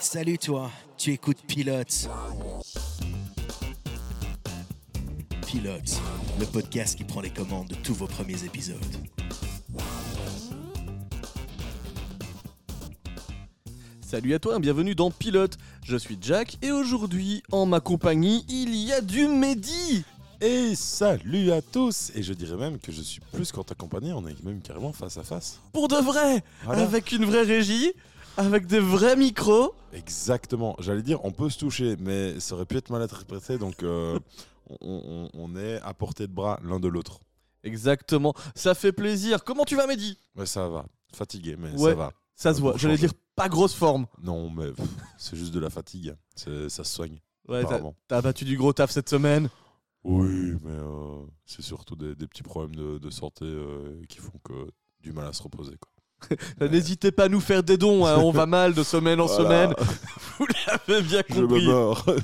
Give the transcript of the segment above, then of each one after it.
Salut toi, tu écoutes Pilote. Pilote, le podcast qui prend les commandes de tous vos premiers épisodes. Salut à toi, bienvenue dans Pilote. Je suis Jack et aujourd'hui, en ma compagnie, il y a du Mehdi. Et salut à tous Et je dirais même que je suis plus qu'en ta compagnie, on est même carrément face à face. Pour de vrai, Voilà. avec une vraie régie, avec des vrais micros. Exactement, j'allais dire on peut se toucher, mais ça aurait pu être mal interprété, donc euh, on, on- on est à portée de bras l'un de l'autre. Exactement, ça fait plaisir. Comment tu vas Mehdi? Ouais, ça va. Fatigué, mais Ouais. ça va. Ça se voit, Pour j'allais dire pas grosse forme. Non, mais pff, c'est juste de la fatigue. C'est- Ça se soigne, Ouais, t'as- apparemment. t'as battu du gros taf cette semaine. Oui, mais euh, c'est surtout des, des petits problèmes de, de santé euh, qui font que du mal à se reposer. Quoi. N'hésitez pas à nous faire des dons, hein, on va mal de semaine en Voilà. semaine. Vous l'avez bien Je me compris. mords.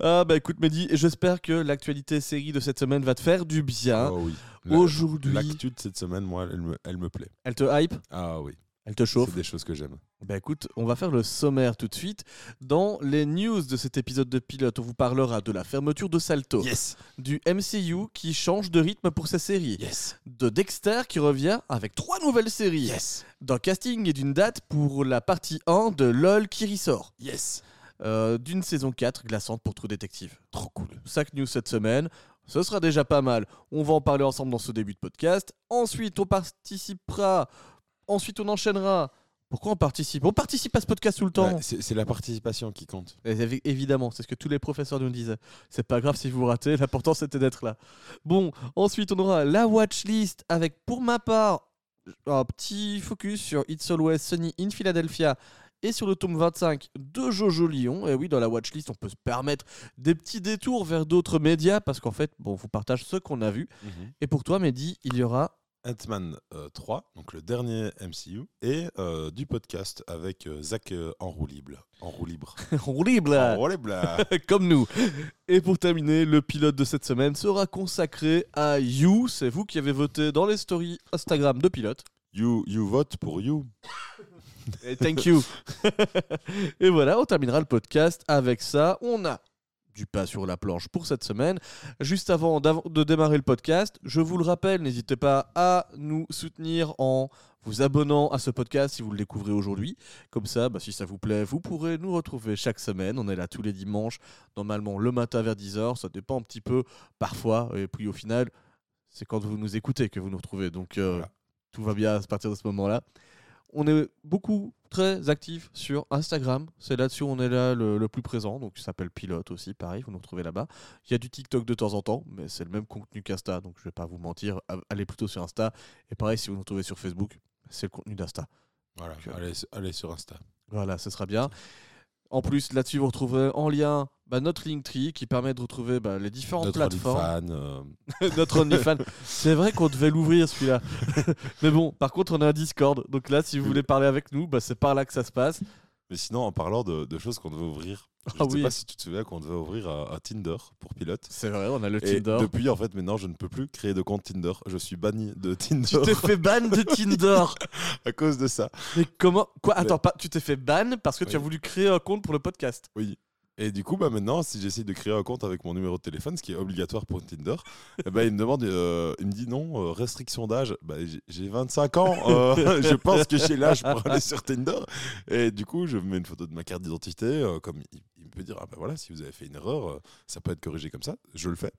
Ah bah écoute Mehdi, j'espère que l'actualité série de cette semaine va te faire du bien. Ah oui. Aujourd'hui, L'actu de cette semaine, moi, elle me, elle me plaît. elle te hype, Ah oui, elle te chauffe? c'est des choses que j'aime. Bah écoute, on va faire le sommaire tout de suite. Dans les news de cet épisode de pilote, on vous parlera de la fermeture de Salto, Yes, du MCU qui change de rythme pour sa série, yes, de Dexter qui revient avec trois nouvelles séries, yes, d'un casting et d'une date pour la partie 1 de LOL qui ressort, yes. euh, d'une saison 4 glaçante pour True Detective. Trop cool. 5 news cette semaine. Ce sera déjà pas mal. On va en parler ensemble dans ce début de podcast. Ensuite, on participera. Ensuite, on enchaînera. Pourquoi on participe? On participe à ce podcast tout le temps. Ouais, c'est la participation qui compte. Et Évidemment, c'est ce que tous les professeurs nous disent. C'est pas grave si vous ratez, l'important c'était d'être là. Bon, ensuite on aura la watchlist avec pour ma part un petit focus sur It's Always Sunny in Philadelphia et sur le tome 25 de Jojo Lyon. Et oui, dans la watchlist, on peut se permettre des petits détours vers d'autres médias parce qu'en fait, bon, on vous partage ce qu'on a vu. Et pour toi, Mehdi, il y aura Ant-Man euh, 3, donc le dernier MCU, et euh, du podcast avec euh, Zach euh, en roue libre. En roue libre. Horrible En roue libre. comme nous. Et pour terminer, le pilote de cette semaine sera consacré à You. C'est vous qui avez voté dans les stories Instagram de pilote. You, you vote pour You. Et thank you. Et voilà, on terminera le podcast avec ça. On a du pas sur la planche pour cette semaine. Juste avant de démarrer le podcast, je vous le rappelle, n'hésitez pas à nous soutenir en vous abonnant à ce podcast si vous le découvrez aujourd'hui. Comme ça, bah, si ça vous plaît, vous pourrez nous retrouver chaque semaine. On est là tous les dimanches, normalement le matin vers 10h. Ça dépend un petit peu parfois. Et puis au final, c'est quand vous nous écoutez que vous nous retrouvez. Donc euh, Voilà. tout va bien à partir de ce moment-là. On est beaucoup très actifs sur Instagram. C'est là-dessus où on est là le, le plus présent. Donc, ça s'appelle Pilote aussi. Pareil, vous nous retrouvez là-bas. Il y a du TikTok de temps en temps, mais c'est le même contenu qu'Insta. Donc, je vais pas vous mentir. Allez plutôt sur Insta. Et pareil, si vous nous retrouvez sur Facebook, c'est le contenu d'Insta. Voilà, Donc, euh, allez, allez sur Insta. Voilà, ce sera bien. En plus, là-dessus, vous retrouverez en lien bah, notre Linktree qui permet de retrouver bah, les différentes Notre plateformes. fan. euh, notre OnlyFans. C'est vrai qu'on devait l'ouvrir celui-là. Mais bon, par contre, on a un Discord. Donc là, si vous voulez parler avec nous, bah, c'est par là que ça se passe. Mais sinon, en parlant de, de choses qu'on devait ouvrir, je Ah ne sais oui. pas si tu te souviens qu'on devait ouvrir un, un Tinder pour pilote. C'est vrai, on a le Et Tinder. depuis, en fait, maintenant, je ne peux plus créer de compte Tinder. Je suis banni de Tinder Tu t'es fait ban de Tinder. à cause de ça. Mais comment Quoi Attends, pas, tu t'es fait ban parce que tu as voulu créer un compte pour le podcast. Oui. Et du coup, bah maintenant, si j'essaye de créer un compte avec mon numéro de téléphone, ce qui est obligatoire pour Tinder, ben, il me demande, euh, il me dit non, euh, restriction d'âge. Bah, j'ai- j'ai 25 ans, euh, je pense que j'ai l'âge pour aller sur Tinder. Et du coup, je mets une photo de ma carte d'identité, comme il, me peut dire, ah ben voilà, si vous avez fait une erreur, ça peut être corrigé comme ça. Je le fais.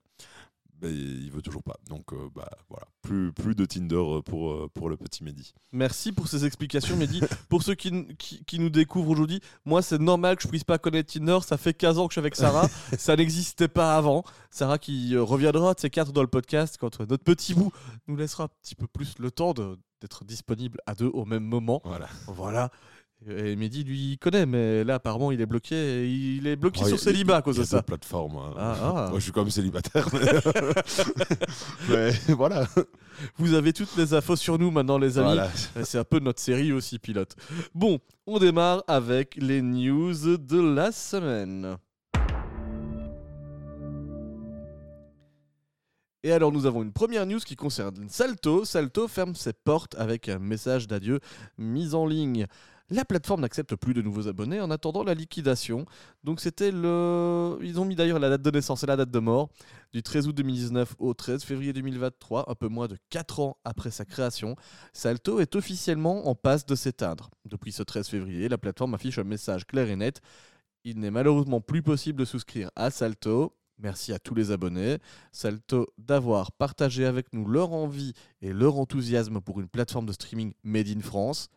Il veut toujours pas. Donc, euh, bah voilà, plus, plus de Tinder euh, pour, pour le petit Mehdi. Merci pour ces explications, Mehdi. pour ceux qui, n- qui, qui nous découvrent aujourd'hui, moi, c'est normal que je puisse pas connaître Tinder. Ça fait 15 ans que je suis avec Sarah. ça n'existait pas avant. Sarah qui euh, reviendra de ces quatre dans le podcast quand notre petit bout nous laissera un petit peu plus le temps d'être disponible à deux au même moment. Voilà. Voilà. Et Mehdi, lui, il connaît, mais là, apparemment, il est bloqué. Il est bloqué Oh, sur célibat à cause de ça. d'autres plateformes. hein. Ah, ah. Moi, je suis quand même célibataire. Mais, voilà. Vous avez toutes les infos sur nous maintenant, les amis. voilà. C'est un peu notre série aussi, pilote. Bon, on démarre avec les news de la semaine. Et alors nous avons une première news qui concerne Salto. Salto ferme ses portes avec un message d'adieu mis en ligne. La plateforme n'accepte plus de nouveaux abonnés en attendant la liquidation. Donc c'était le... Ils ont mis d'ailleurs la date de naissance et la date de mort du 13 août 2019 au 13 février 2023, un peu moins de 4 ans après sa création. Salto est officiellement en passe de s'éteindre. Depuis ce 13 février, la plateforme affiche un message clair et net. Il n'est malheureusement plus possible de souscrire à Salto. Merci à tous les abonnés. Salto d'avoir partagé avec nous leur envie et leur enthousiasme pour une plateforme de streaming made in France.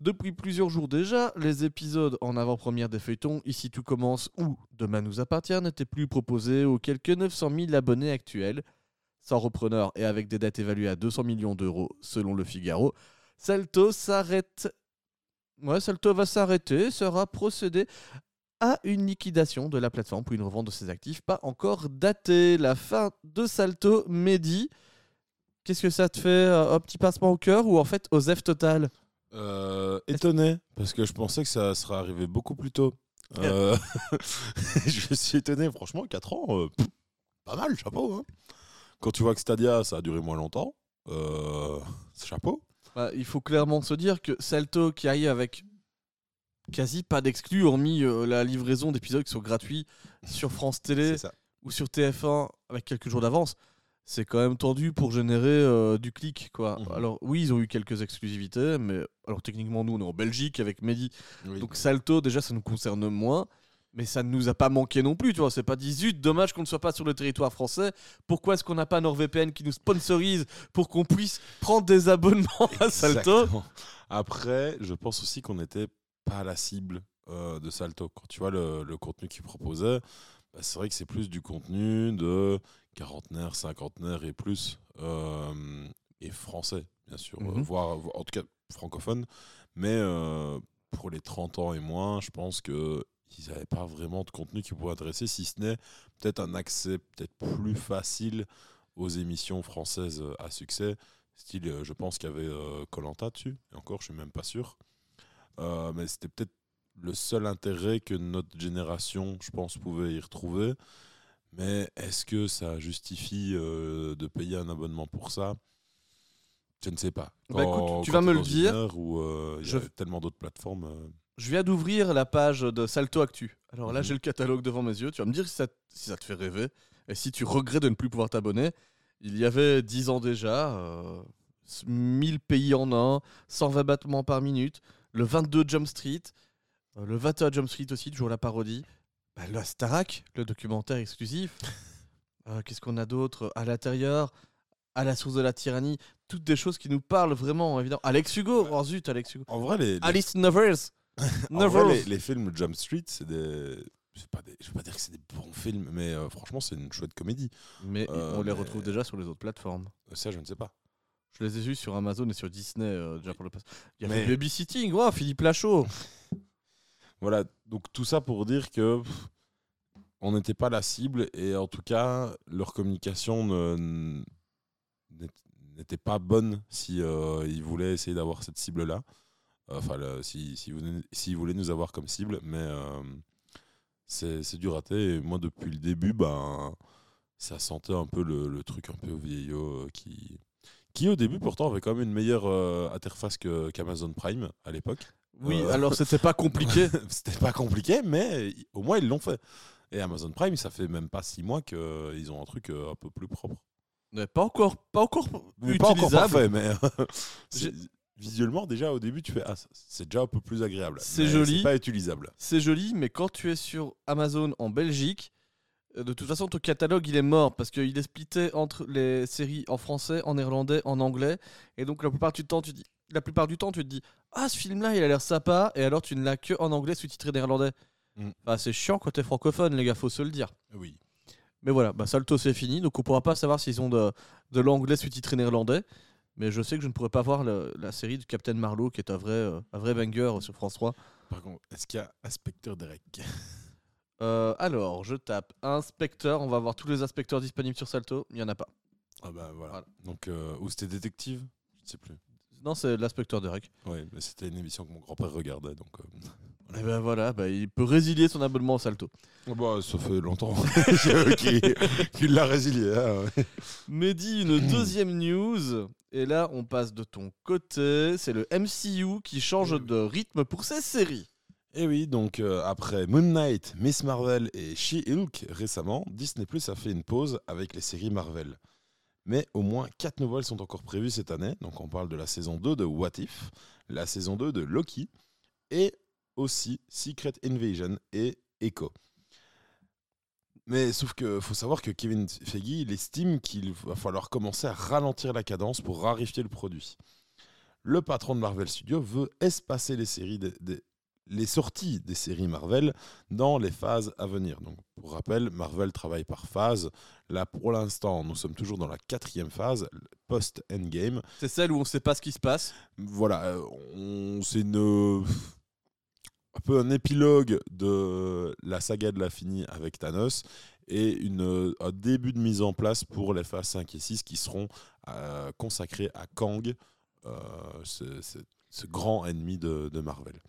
Depuis plusieurs jours déjà, les épisodes en avant-première des feuilletons Ici tout commence ou Demain nous appartient n'étaient plus proposés aux quelques 900 000 abonnés actuels. Sans repreneur et avec des dettes évaluées à 200 millions d'euros selon le Figaro, Salto s'arrête. Ouais, Salto va s'arrêter, sera procédé à une liquidation de la plateforme pour une revente de ses actifs pas encore datée. La fin de Salto, Mehdi. Qu'est-ce que ça te fait euh, Un petit passement au cœur ou en fait aux F total? Euh, étonné, parce que je pensais que ça serait arrivé beaucoup plus tôt. Euh, je suis étonné, franchement, 4 ans, euh, pff, pas mal, chapeau. hein. Quand tu vois que Stadia, ça a duré moins longtemps, chapeau. Bah, il faut clairement se dire que Salto qui arrive avec quasi pas d'exclus, hormis la livraison d'épisodes qui sont gratuits sur France Télé ou sur TF1 avec quelques jours d'avance, c'est quand même tendu pour générer euh, du clic. Quoi. Mhm. Alors oui, ils ont eu quelques exclusivités, mais alors techniquement nous on est en Belgique avec Mehdi, Oui. donc Salto déjà ça nous concerne moins. Mais ça ne nous a pas manqué non plus, tu vois. C'est pas dit zut, dommage qu'on ne soit pas sur le territoire français. Pourquoi est-ce qu'on n'a pas NordVPN qui nous sponsorise pour qu'on puisse prendre des abonnements à Salto? Après, je pense aussi qu'on n'était pas la cible euh, de Salto. Quand tu vois le, le contenu qu'ils proposaient, bah, c'est vrai que c'est plus du contenu de quarantenaire, cinquantenaire et plus, euh, et français, bien sûr, Mhm. voire, voire- en tout cas francophone. Mais euh, pour les 30 ans et moins, je pense que ils n'avaient pas vraiment de contenu qui pourrait intéresser, si ce n'est peut-être un accès peut-être plus facile aux émissions françaises à succès. Style, euh, je pense qu'il y avait Colanta dessus, et encore, je suis même pas sûr. Euh, mais c'était peut-être le seul intérêt que notre génération, je pense, pouvait y retrouver. Mais est-ce que ça justifie euh, de payer un abonnement pour ça? Je ne sais pas. Bah, écoute, tu vas me le dire. Où euh, y a tellement d'autres plateformes. euh, Je viens d'ouvrir la page de Salto Actu. Alors là, Mhm. j'ai le catalogue devant mes yeux. Tu vas me dire si ça, si ça te fait rêver et si tu regrettes de ne plus pouvoir t'abonner. Il y avait 10 ans déjà, euh, 1000 pays en un, 120 battements par minute, le 22 Jump Street, le 21 Jump Street aussi, toujours la parodie. Bah, le Starak, le documentaire exclusif. Euh, Qu'est-ce qu'on a d'autre? À l'intérieur, à la source de la tyrannie, toutes des choses qui nous parlent vraiment, évidemment. Alex Hugo, oh zut, Alex Hugo. En vrai, les, les- Alice Nevers. en vrai, les, les films Jump Street, c'est des. Pas des, je vais pas dire que c'est des bons films, mais euh, franchement, c'est une chouette comédie. Mais Euh, on les mais- retrouve déjà sur les autres plateformes. Euh, Ça, je ne sais pas. Je les ai vus sur Amazon et sur Disney euh, déjà pour le passé. Il y avait Mais- Babysitting, wow, Philippe Lachaud. Voilà, donc tout ça pour dire que on n'était pas la cible et en tout cas, leur communication n'était pas bonne si euh, ils voulaient essayer d'avoir cette cible-là. Enfin, le- si, si, s'ils voulaient nous avoir comme cible, mais euh, c'est du raté. Et moi, depuis le début, ben, ça sentait un peu le, le truc un peu vieillot euh, qui, qui, au début, pourtant, avait quand même une meilleure euh, interface qu'Amazon Prime à l'époque. Oui, Euh. alors c'était pas compliqué. C'était pas compliqué, mais au moins ils l'ont fait. Et Amazon Prime, ça fait même pas six mois qu'ils ont un truc euh, un peu plus propre. Mais pas encore, pas encore Mais pas encore parfait, mais visuellement, déjà au début, tu fais Ah, c'est déjà un peu plus agréable. C'est joli. C'est pas utilisable. C'est joli, mais quand tu es sur Amazon en Belgique, euh, de toute façon ton catalogue il est mort parce qu'il est splitté entre les séries en français, en néerlandais, en anglais, et donc la plupart du temps tu dis, la plupart du temps tu te dis ah ce film là il a l'air sympa et alors tu ne l'as que en anglais sous-titré néerlandais. Mm. C'est chiant quand t'es francophone les gars, faut se le dire. Oui. Mais voilà, bah, Salto c'est fini, donc on pourra pas savoir s'ils ont de, de l'anglais sous-titré néerlandais. Mais je sais que je ne pourrais pas voir le- la série de Captain Marlowe qui est un vrai, euh, un vrai banger sur France 3. Par contre, est-ce qu'il y a Inspecteur Derek? Euh, alors, je tape inspecteur, on va voir tous les inspecteurs disponibles sur Salto. Il n'y en a pas. Ah bah voilà. Voilà. Donc, euh, ou c'était Détective? Je ne sais plus. Non, c'est l'inspecteur Derek. Oui, mais c'était une émission que mon grand-père regardait. Donc, euh, Et ben voilà, bah, il peut résilier son abonnement au Salto. Ah bah, ça fait longtemps qu'il l'a résilié. hein, ouais. Mehdi, une deuxième news. Et là, on passe de ton côté. C'est le MCU qui change de rythme pour ses séries. Et oui, donc euh, après Moon Knight, Miss Marvel et She-Hulk récemment, Disney Plus a fait une pause avec les séries Marvel. Mais au moins 4 nouvelles sont encore prévues cette année. Donc on parle de la saison 2 de What If, la saison 2 de Loki et aussi Secret Invasion et Echo. Mais sauf que faut savoir que Kevin Feige, estime qu'il va falloir commencer à ralentir la cadence pour raréfier le produit. Le patron de Marvel Studios veut espacer les séries des- les sorties des séries Marvel dans les phases à venir. Donc, pour rappel, Marvel travaille par phase. Là, pour l'instant, nous sommes toujours dans la quatrième phase, post-endgame. C'est celle où on sait pas ce qui se passe. Voilà, euh, on- c'est une, un peu un épilogue de la saga de la finie avec Thanos et une, un début de mise en place pour les phases 5 et 6 qui seront euh, consacrées à Kang, euh, ce, ce- ce grand ennemi de, de Marvel.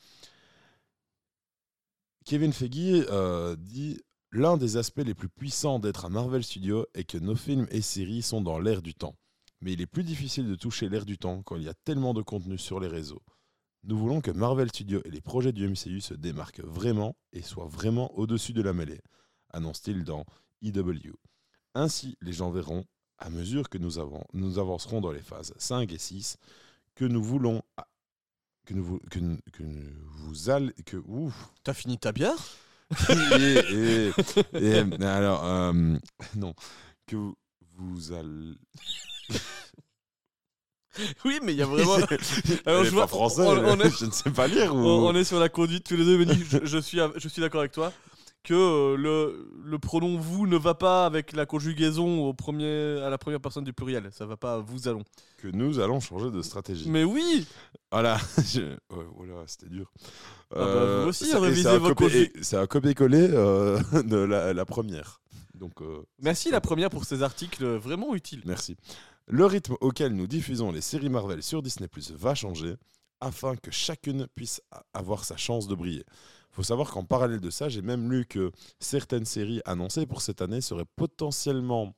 Kevin Feige euh, dit L'un des aspects les plus puissants d'être un Marvel Studio est que nos films et séries sont dans l'air du temps. Mais il est plus difficile de toucher l'air du temps quand il y a tellement de contenu sur les réseaux. Nous voulons que Marvel Studios et les projets du MCU se démarquent vraiment et soient vraiment au-dessus de la mêlée, annonce-t-il dans EW. Ainsi, les gens verront, à mesure que nous, nous avancerons dans les phases 5 et 6, que nous voulons. Que nous, que, vous allez. Que, ouf, T'as fini ta bière? Et, et- et- alors, euh, non, que vous, vous allez. Oui, mais il y a vraiment. Alors, je vois- pas français, on- on est- je ne sais pas lire. Ou... on, on est sur la conduite tous les deux, Mehdi. Je, je suis, je suis d'accord avec toi que euh, le, le pronom vous ne va pas avec la conjugaison au premier, à la première personne du pluriel. Ça va pas à vous allons. Que nous allons changer de stratégie. Mais oui Voilà, je... ouais, voilà, c'était dur. Ah bah, vous aussi, ça- et révisez vos copier- C'est un copier-coller euh, de la, la première. Donc, euh, Merci la première pour ces articles vraiment utiles. merci. Le rythme auquel nous diffusons les séries Marvel sur Disney Plus va changer afin que chacune puisse avoir sa chance de briller. Faut savoir qu'en parallèle de ça, j'ai même lu que certaines séries annoncées pour cette année seraient potentiellement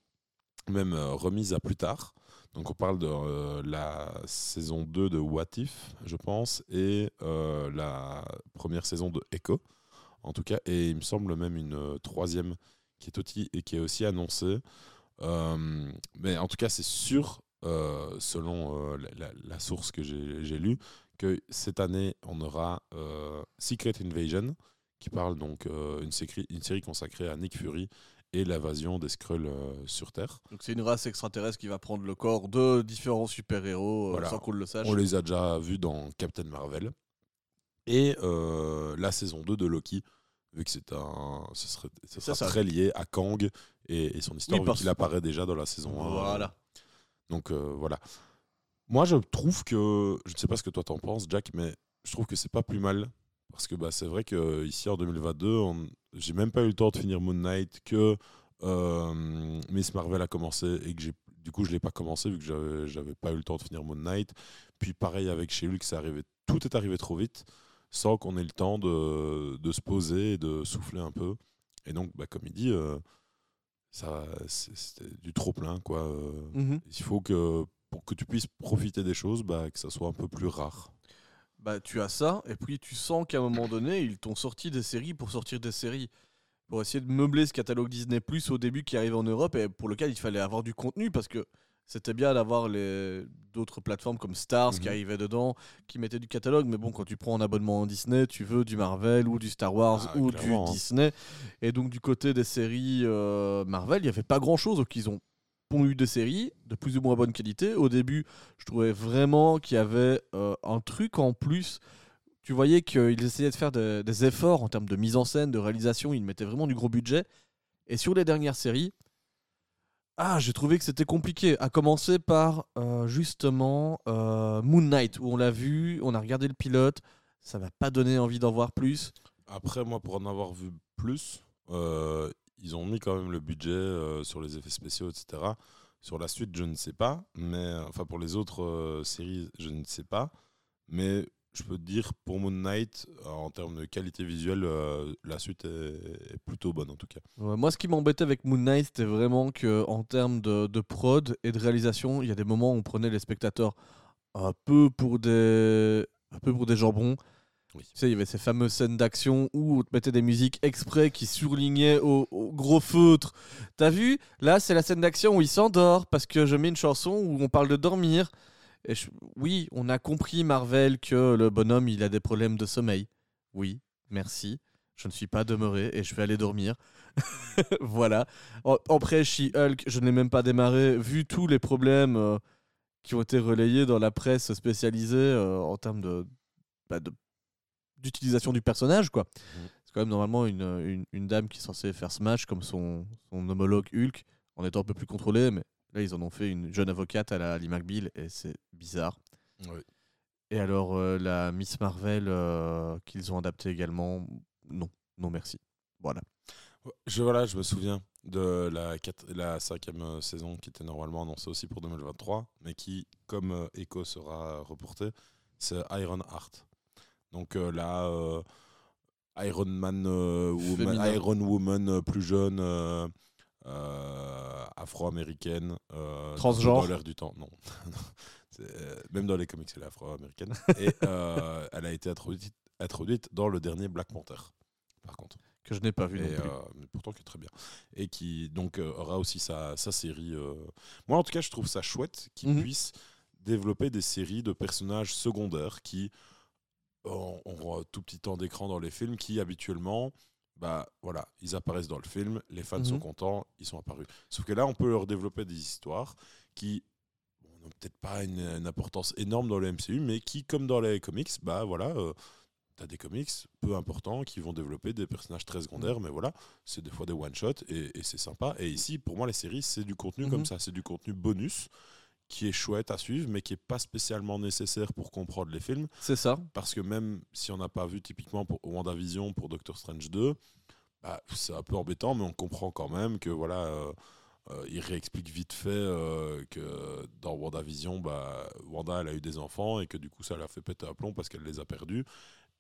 même euh, remises à plus tard. Donc on parle de euh, la saison 2 de What If, je pense, et euh, la première saison de Echo, en tout cas, et il me semble même une troisième qui est, aussi, et qui est aussi annoncée. Mais en tout cas, c'est sûr, selon la, source que j'ai lue, que cette année, on aura euh, Secret Invasion, qui parle donc euh, une, série, une série consacrée à Nick Fury et l'invasion des Skrulls euh, sur Terre. Donc c'est une race extraterrestre qui va prendre le corps de différents super-héros euh, Voilà. sans qu'on le sache. On les a déjà vus dans Captain Marvel. Et la saison 2 de Loki, vu que c'est un, ce serait, ce Ça, sera ça- très lié à Kang et, et son histoire, Oui, vu parce- qu'il apparaît déjà dans la saison 1. Voilà. Donc voilà. Moi, je trouve que, je ne sais pas ce que toi t'en penses, Jack, mais je trouve que c'est pas plus mal. Parce que bah, c'est vrai que ici en 2022, on- j'ai même pas eu le temps de finir Moon Knight, que euh, Miss Marvel a commencé et que j'ai, du coup je l'ai pas commencé vu que j'avais, pas eu le temps de finir Moon Knight. Puis pareil avec chez Hulk, c'est arrivé, tout est arrivé trop vite, sans qu'on ait le temps de, de se poser et de souffler un peu. Et donc, bah, comme il dit, euh, ça, c'est- c'était du trop plein quoi. euh, Mhm. il faut que pour que tu puisses profiter des choses, bah, que ça soit un peu plus rare. Bah, tu as ça, et puis tu sens qu'à un moment donné, ils t'ont sorti des séries pour sortir des séries. Pour essayer de meubler ce catalogue Disney Plus au début qui arrivait en Europe et pour lequel il fallait avoir du contenu parce que c'était bien d'avoir les d'autres plateformes comme Stars qui Mhm. arrivaient dedans, qui mettaient du catalogue. Mais bon, quand tu prends un abonnement en Disney, tu veux du Marvel ou du Star Wars Ah, ou du hein. Disney. Et donc, du côté des séries euh, Marvel, il n'y avait pas grand chose. Donc, ils ont eu des séries de plus ou moins bonne qualité. Au début, je trouvais vraiment qu'il y avait euh, un truc en plus. Tu voyais qu'ils essayaient de faire des, efforts en termes de mise en scène, de réalisation. Ils mettaient vraiment du gros budget. Et sur les dernières séries, ah, j'ai trouvé que c'était compliqué. À commencer par euh, justement euh, Moon Knight, où on l'a vu, on a regardé le pilote. Ça m'a pas donné envie d'en voir plus. Après, moi, pour en avoir vu plus, ils ont mis quand même le budget euh, sur les effets spéciaux, etc. Sur la suite, je ne sais pas. Mais enfin, pour les autres euh, séries, je ne sais pas. Mais je peux te dire, pour Moon Knight, euh, en termes de qualité visuelle, euh, la suite est, plutôt bonne en tout cas. Moi, ce qui m'embêtait avec Moon Knight, c'était vraiment que en termes de, de prod et de réalisation, il y a des moments où on prenait les spectateurs un peu pour des, un peu pour des jambons. Tu sais, il y avait ces fameuses scènes d'action où on te mettait des musiques exprès qui surlignaient au, gros feutre. T'as vu? Là, c'est la scène d'action où il s'endort parce que je mets une chanson où on parle de dormir. Oui, on a compris, Marvel, que le bonhomme, il a des problèmes de sommeil. Oui, merci. Je ne suis pas demeuré et je vais aller dormir. voilà. Après, She-Hulk, je n'ai même pas démarré. Vu tous les problèmes euh, qui ont été relayés dans la presse spécialisée euh, en termes de, bah, de- d'utilisation du personnage, quoi. C'est quand même normalement une, une, une dame qui est censée faire Smash comme son, son homologue Hulk, en étant un peu plus contrôlée, mais là, ils en ont fait une jeune avocate à la Ali McBeal et c'est bizarre. Et alors, euh, la Miss Marvel euh, qu'ils ont adapté également, non, non merci. Voilà. Je, voilà, je me souviens de la, quat- la cinquième euh, saison qui était normalement annoncée aussi pour 2023, mais qui, comme Echo sera reporté, c'est Iron Heart. Donc euh, là, euh, Iron Man, euh, woman-. Iron Woman plus jeune, afro-américaine, Transgenre. dans l'air du temps. Non, même dans les comics, elle est afro-américaine. Et elle a été introduite, introduite dans le dernier Black Panther. Par contre. Que je n'ai pas vu non Et, plus. mais pourtant qui est très bien. Et qui donc aura aussi sa, sa série. Moi en tout cas je trouve ça chouette qu'ils Mhm. puissent développer des séries de personnages secondaires qui ont, ont un tout petit temps d'écran dans les films, qui habituellement, bah voilà, ils apparaissent dans le film, les fans sont Mhm. contents, ils sont apparus. Sauf que là on peut leur développer des histoires qui bon, n'ont peut-être pas une, une importance énorme dans le MCU, mais qui comme dans les comics, bah voilà. euh, T'as des comics peu importants qui vont développer des personnages très secondaires, mais voilà, c'est des fois des one-shots et, et c'est sympa. Et ici, pour moi, les séries, c'est du contenu Mhm. comme ça, c'est du contenu bonus qui est chouette à suivre, mais qui est pas spécialement nécessaire pour comprendre les films. C'est ça. Parce que même si on n'a pas vu typiquement pour WandaVision, pour Doctor Strange 2, bah, c'est un peu embêtant, mais on comprend quand même que voilà, euh, euh, il réexplique vite fait euh, que dans WandaVision, bah, Wanda elle a eu des enfants et que du coup ça l'a fait péter un plomb parce qu'elle les a perdus.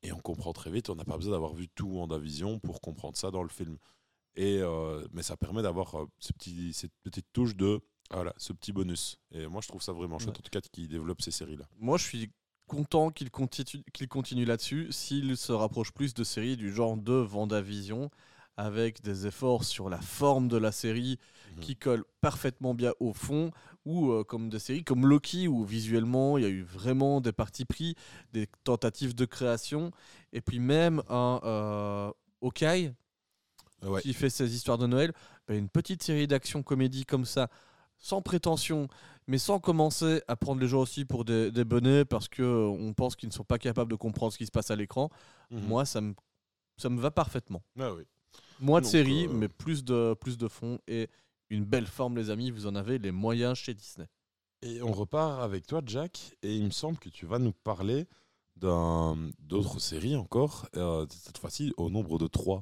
Et on comprend très vite, on n'a pas besoin d'avoir vu tout WandaVision pour comprendre ça dans le film. Et, mais ça permet d'avoir euh, ce petit, cette petite touche de voilà, ce petit bonus. Et moi je trouve ça vraiment chouette, Ouais. en tout cas, qu'il développe ces séries-là. Moi, je suis content qu'il continue, qu'il continue là-dessus s'il se rapproche plus de séries du genre de Vendavision avec des efforts sur la forme de la série Mhm. qui collent parfaitement bien au fond ou euh, comme des séries comme Loki où visuellement il y a eu vraiment des partis pris, des tentatives de création et puis même un euh, Hawkeye Ouais. qui fait ses histoires de Noël, bah, une petite série d'action comédie comme ça, sans prétention, mais sans commencer à prendre les gens aussi pour des, des bonnets parce que euh, on pense qu'ils ne sont pas capables de comprendre ce qui se passe à l'écran. Mhm. Moi, ça me, ça me va parfaitement. Ah oui. Moins de séries, euh, mais plus de, plus de fond et une belle forme, les amis. Vous en avez les moyens chez Disney. Et on repart avec toi, Jack, et il me semble que tu vas nous parler d'autres séries encore, euh, cette fois-ci au nombre de trois.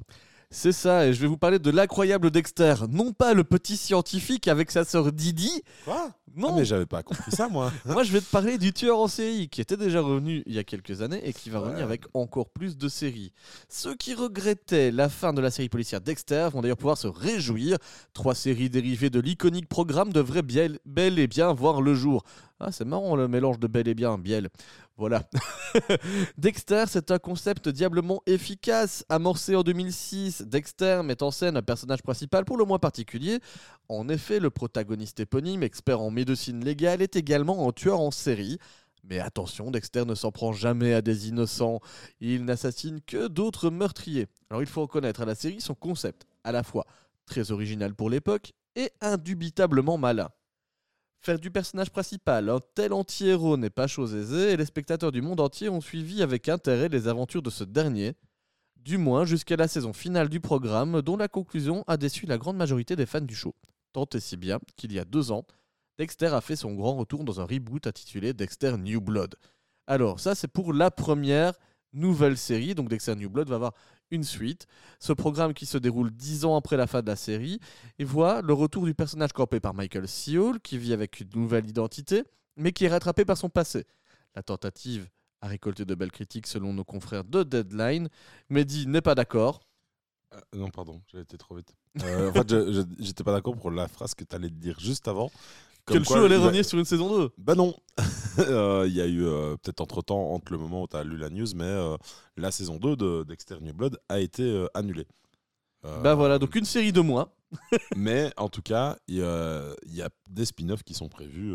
C'est ça, et je vais vous parler de l'incroyable Dexter. Non pas le petit scientifique avec sa sœur Didi. Quoi? Non, Ah, mais j'avais pas compris ça, moi. Moi, je vais te parler du tueur en série qui était déjà revenu il y a quelques années et qui va Ouais. revenir avec encore plus de séries. Ceux qui regrettaient la fin de la série policière Dexter vont d'ailleurs pouvoir se réjouir. Trois séries dérivées de l'iconique programme devraient bien, bel et bien voir le jour. Ah, c'est marrant le mélange de bel et bien, biel. Voilà. Dexter, c'est un concept diablement efficace. Amorcé en 2006, Dexter met en scène un personnage principal pour le moins particulier. En effet, le protagoniste éponyme, expert en médecine légale, est également un tueur en série. Mais attention, Dexter ne s'en prend jamais à des innocents. Il n'assassine que d'autres meurtriers. Alors il faut reconnaître à la série son concept, à la fois très original pour l'époque et indubitablement malin. Faire du personnage principal un tel anti-héros n'est pas chose aisée et les spectateurs du monde entier ont suivi avec intérêt les aventures de ce dernier, du moins jusqu'à la saison finale du programme dont la conclusion a déçu la grande majorité des fans du show. Tant et si bien qu'il y a deux ans, Dexter a fait son grand retour dans un reboot intitulé Dexter New Blood. Alors ça c'est pour la première nouvelle série, donc Dexter New Blood va avoir une suite. Ce programme qui se déroule dix ans après la fin de la série et voit le retour du personnage campé par Michael Seol qui vit avec une nouvelle identité mais qui est rattrapé par son passé. La tentative a récolté de belles critiques selon nos confrères de Deadline. Mehdi n'est pas d'accord. Euh, non, pardon, j'ai été trop vite. Euh, en fait, j'étais pas d'accord pour la phrase que tu allais dire juste avant. Que le Comme quoi, show allait va- revenir sur une saison 2. Bah non Euh, Il y a eu euh, peut-être entre-temps, entre le moment où tu as lu la news, mais euh, la saison 2 de Dexter New Blood a été annulée. Bah voilà, donc une série de moins. Mais en tout cas, il y, y a des spin-offs qui sont prévus.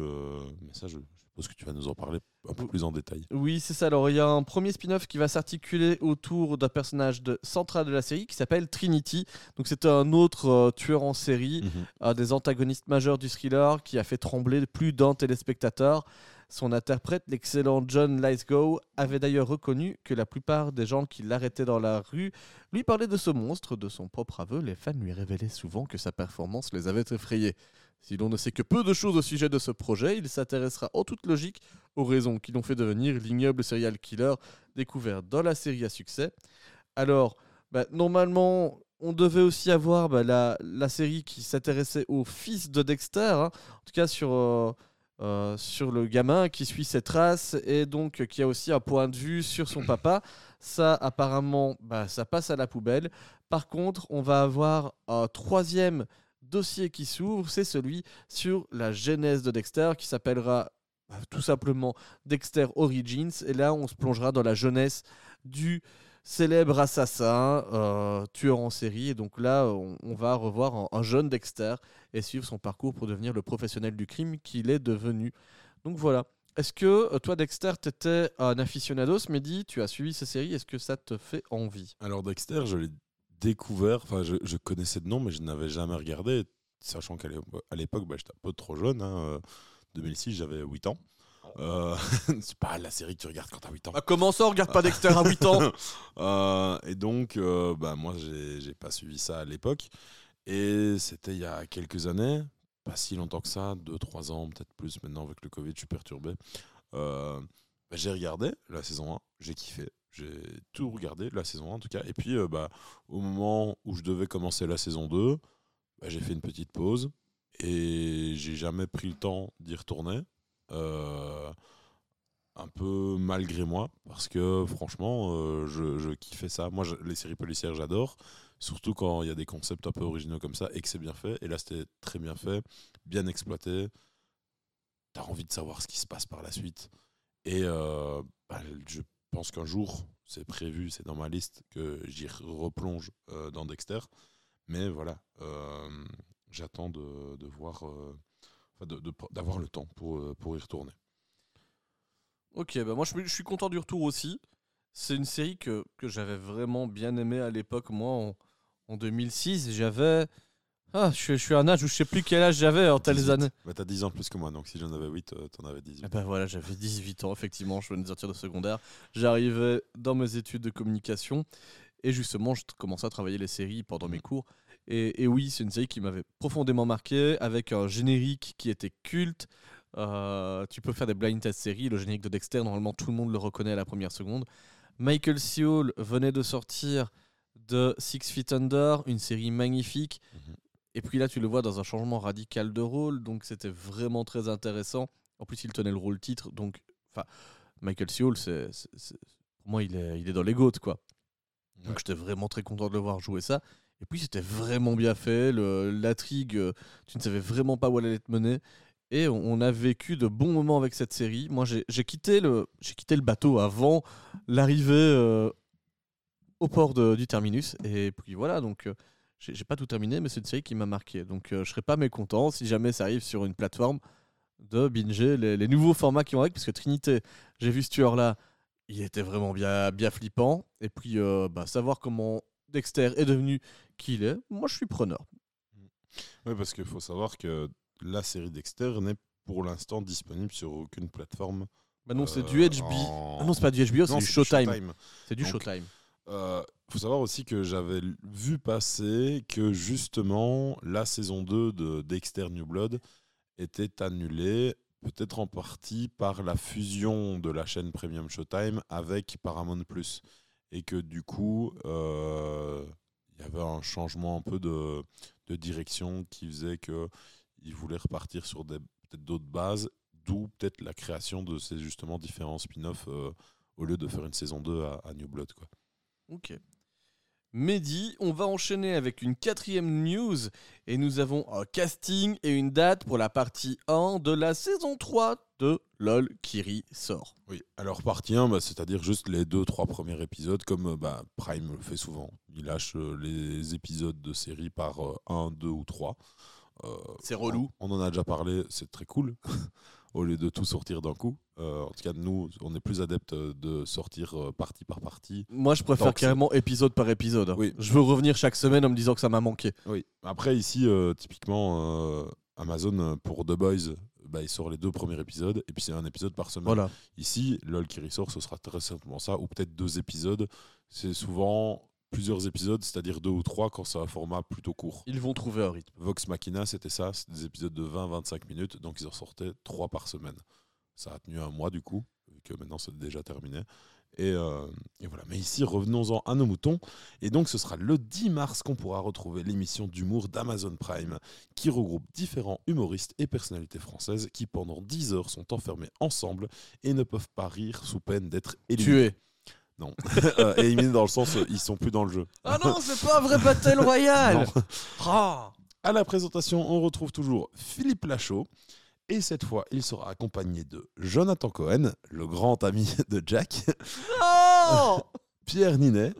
mais ça, je, suppose que tu vas nous en parler un peu plus en détail. Oui, c'est ça. Alors, il y a un premier spin-off qui va s'articuler autour d'un personnage de, central de la série qui s'appelle Trinity. Donc, c'est un autre euh, tueur en série, un des antagonistes majeurs du thriller qui a fait trembler plus d'un téléspectateur. Son interprète, l'excellent John Lithgow, avait d'ailleurs reconnu que la plupart des gens qui l'arrêtaient dans la rue lui parlaient de ce monstre. De son propre aveu, les fans lui révélaient souvent que sa performance les avait effrayés. Si l'on ne sait que peu de choses au sujet de ce projet, il s'intéressera en toute logique aux raisons qui l'ont fait devenir l'ignoble serial killer découvert dans la série à succès. Alors, bah, normalement, on devait aussi avoir bah, la, série qui s'intéressait au fils de Dexter, hein. en tout cas sur, euh, euh, sur le gamin qui suit ses traces et donc qui a aussi un point de vue sur son papa. Ça, apparemment, bah, ça passe à la poubelle. Par contre, on va avoir un troisième dossier qui s'ouvre, c'est celui sur la genèse de Dexter qui s'appellera bah, tout simplement Dexter Origins. Et là, on se plongera dans la jeunesse du célèbre assassin, euh, tueur en série. Et donc là, on, va revoir un, un jeune Dexter et suivre son parcours pour devenir le professionnel du crime qu'il est devenu. Donc voilà. Est-ce que euh, toi, Dexter, tu étais un aficionados, Mehdi Tu as suivi ces séries? Est-ce que ça te fait envie? Alors Dexter, je l'ai découvert, enfin je, je connaissais de nom, mais je n'avais jamais regardé, sachant qu'à l'époque, bah, j'étais un peu trop jeune. Hein, euh, 2006, j'avais 8 ans. Euh, c'est pas la série que tu regardes quand t'as 8 ans. Ah, Comment ça, on regarde pas Dexter à 8 ans? Euh, et donc, euh, bah, moi, j'ai pas suivi ça à l'époque. Et c'était il y a quelques années, pas si longtemps que ça, 2-3 ans, peut-être plus maintenant avec le Covid, je suis perturbé. Euh, bah, j'ai regardé la saison 1, j'ai kiffé. J'ai tout regardé, la saison 1 en tout cas. Et puis, euh, bah, au moment où je devais commencer la saison 2, bah, j'ai fait une petite pause et j'ai jamais pris le temps d'y retourner. Euh, un peu malgré moi parce que franchement euh, je, je kiffais ça moi les séries policières j'adore surtout quand il y a des concepts un peu originaux comme ça et que c'est bien fait et là c'était très bien fait bien exploité t'as envie de savoir ce qui se passe par la suite et euh, bah, je pense qu'un jour c'est prévu c'est dans ma liste que j'y replonge euh, dans Dexter mais voilà euh, j'attends de, voir euh, d'avoir le temps pour, y retourner Ok, bah moi je suis, je suis content du retour aussi. C'est une série que, que j'avais vraiment bien aimée à l'époque. Moi, en, en 2006, j'avais. Ah, je, suis- je suis à un âge où je sais plus quel âge j'avais en telles 18. années. Bah, t'as 10 ans plus que moi, donc si j'en avais 8, euh, t'en avais 18. Eh ben voilà, j'avais 18 ans, effectivement, je venais de sortir de secondaire. J'arrivais dans mes études de communication et justement, je commençais à travailler les séries pendant mes cours. Et, et oui, c'est une série qui m'avait profondément marqué, avec un générique qui était culte. Euh, tu peux faire des blind test séries, le générique de Dexter, normalement tout le monde le reconnaît à la première seconde. Michael Sewell venait de sortir de Six Feet Under, une série magnifique. Mhm. Et puis là, tu le vois dans un changement radical de rôle, donc c'était vraiment très intéressant. En plus, il tenait le rôle titre, donc, enfin, Michael c'est, c'est- pour moi, il est, il est dans les gouttes, quoi. Donc, Ouais. j'étais vraiment très content de le voir jouer ça. Et puis, c'était vraiment bien fait. Le, l'intrigue, euh, tu ne savais vraiment pas où elle allait te mener. Et on, on a vécu de bons moments avec cette série. Moi, j'ai, j'ai quitté, le, j'ai quitté le bateau avant l'arrivée euh, au port de- du terminus. Et puis voilà, donc. euh, j'ai pas tout terminé, mais c'est une série qui m'a marqué. Donc euh, je serais pas mécontent si jamais ça arrive sur une plateforme de binger les, les nouveaux formats qui vont avec, parce que Trinité, j'ai vu ce tueur-là, il était vraiment bien, bien flippant. Et puis euh, bah, savoir comment Dexter est devenu qui il est, moi je suis preneur. Oui, parce qu'il faut savoir que la série Dexter n'est pour l'instant disponible sur aucune plateforme. Bah non, c'est euh, du HBO. en- Ah non, c'est pas du HBO, c'est du Showtime. C'est du Donc, Showtime. Euh, faut savoir aussi que j'avais vu passer que justement la saison 2 de Dexter New Blood était annulée, peut-être en partie par la fusion de la chaîne Premium Showtime avec Paramount Plus. Et que du coup, euh, il y avait un changement un peu de, direction qui faisait qu'ils voulaient repartir sur peut-être d'autres bases, d'où peut-être la création de ces justement différents spin-offs euh, au lieu de faire une saison 2 à, à New Blood. Quoi. Ok. Mehdi, on va enchaîner avec une quatrième news et nous avons un casting et une date pour la partie 1 de la saison 3 de LOL Kiri sort. Oui, alors partie 1, bah, c'est-à-dire juste les deux, trois premiers épisodes, comme euh, bah, Prime le fait souvent. Il lâche euh, les épisodes de série par 1, 2 ou 3. C'est relou. On en a déjà parlé, c'est très cool. Au lieu de tout sortir d'un coup. Euh, en tout cas, nous, on est plus adeptes de sortir euh, partie par partie. Moi, je préfère carrément épisode par épisode. Oui. Je veux revenir chaque semaine en me disant que ça m'a manqué. Oui. Après, ici, euh, typiquement, euh, Amazon, pour The Boys, bah, il sort les deux premiers épisodes, et puis c'est un épisode par semaine. Voilà. Ici, LOL qui ressort, ce sera très certainement ça, ou peut-être deux épisodes. C'est souvent plusieurs épisodes, c'est-à-dire deux ou trois quand c'est un format plutôt court. Ils vont trouver un rythme. Vox Machina, c'était ça, c'était des épisodes de 20-25 minutes, donc ils en sortaient trois par semaine. Ça a tenu un mois du coup, vu que maintenant c'est déjà terminé. Et, euh, et voilà. Mais ici, revenons-en à nos moutons. Et donc, ce sera le 10 mars qu'on pourra retrouver l'émission d'humour d'Amazon Prime, qui regroupe différents humoristes et personnalités françaises qui, pendant 10 heures, sont enfermés ensemble et ne peuvent pas rire sous peine d'être éliminés. Tué. Non. Euh, éliminés dans le sens, euh, ils sont plus dans le jeu. Ah non, c'est pas un vrai Battle Royale. Ah À la présentation, on retrouve toujours Philippe Lachaud. Et cette fois, il sera accompagné de Jonathan Cohen, le grand ami de Jack, Non Pierre Ninet,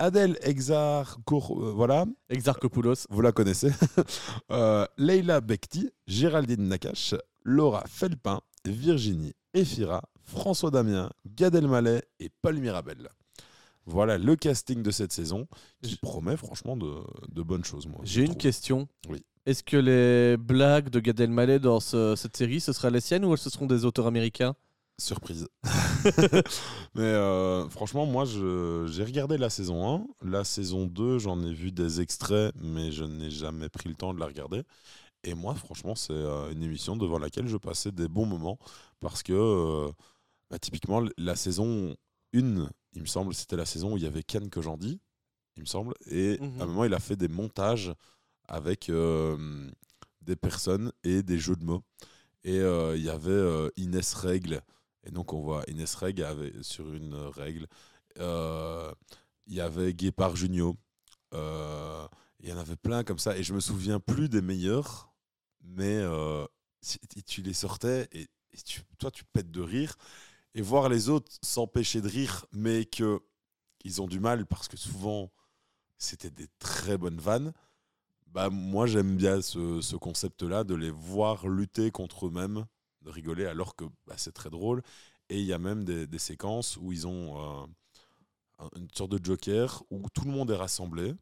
Adèle Exar, voilà, Exarchopoulos. vous la connaissez, euh, Leila Bekti, Géraldine Nakache, Laura Felpin, Virginie Efira, François Damien, Gad Elmaleh et Paul Mirabel. Voilà le casting de cette saison qui promet franchement de, de bonnes choses. moi, J'ai une trouve. question. Oui. Est-ce que les blagues de Gad Elmaleh dans ce- cette série, ce sera les siennes ou ce seront des auteurs américains? Surprise. Mais euh, franchement, moi, je- j'ai regardé la saison 1. La saison 2, j'en ai vu des extraits, mais je n'ai jamais pris le temps de la regarder. Et moi, franchement, c'est euh, une émission devant laquelle je passais des bons moments. Parce que, euh, bah, typiquement, la saison 1, il me semble, c'était la saison où il y avait Ken que j'en dis, il me semble. Et Mhm. à un moment, il a fait des montages avec euh, des personnes et des jeux de mots. Et euh, il y avait euh, Inès Règle. Et donc, on voit Inès Règle avait, sur une règle. Il y avait Guépard Junio. Il y en avait plein comme ça. Et je me souviens plus des meilleurs. Mais si- tu les sortais et, et tu- toi, tu pètes de rire. Et voir les autres s'empêcher de rire, mais que ils ont du mal parce que souvent, c'était des très bonnes vannes. Bah, moi, j'aime bien ce, ce concept-là, de les voir lutter contre eux-mêmes, de rigoler, alors que bah, c'est très drôle. Et il y a même des, séquences où ils ont euh, un- une sorte de joker, où tout le monde est rassemblé,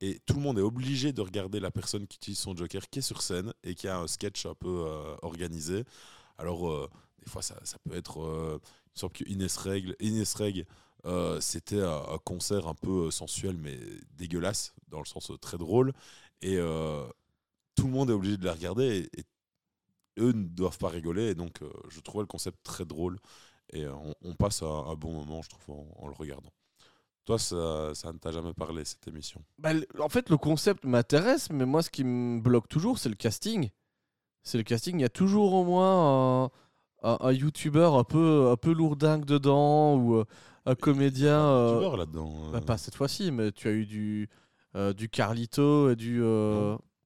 et tout le monde est obligé de regarder la personne qui utilise son joker qui est sur scène, et qui a un sketch un peu euh, organisé. Alors, euh, des fois, ça, peut être... euh, il semble que Inès Règle, Inès Règle euh, c'était un, concert un peu euh, sensuel, mais dégueulasse, dans le sens euh, très drôle. Et tout le monde est obligé de la regarder et, eux ne doivent pas rigoler. Et donc, je trouvais le concept très drôle. Et on, passe un, bon moment, je trouve, en, le regardant. Toi, ça, ça ne t'a jamais parlé, cette émission? Bah, En fait, le concept m'intéresse, mais moi, ce qui me bloque toujours, c'est le casting. C'est le casting. Il y a toujours au moins un, un youtubeur un peu, un peu lourdingue dedans ou euh, un comédien. euh, là-dedans bah, euh, pas cette fois-ci, mais tu as eu du, du Carlito et du.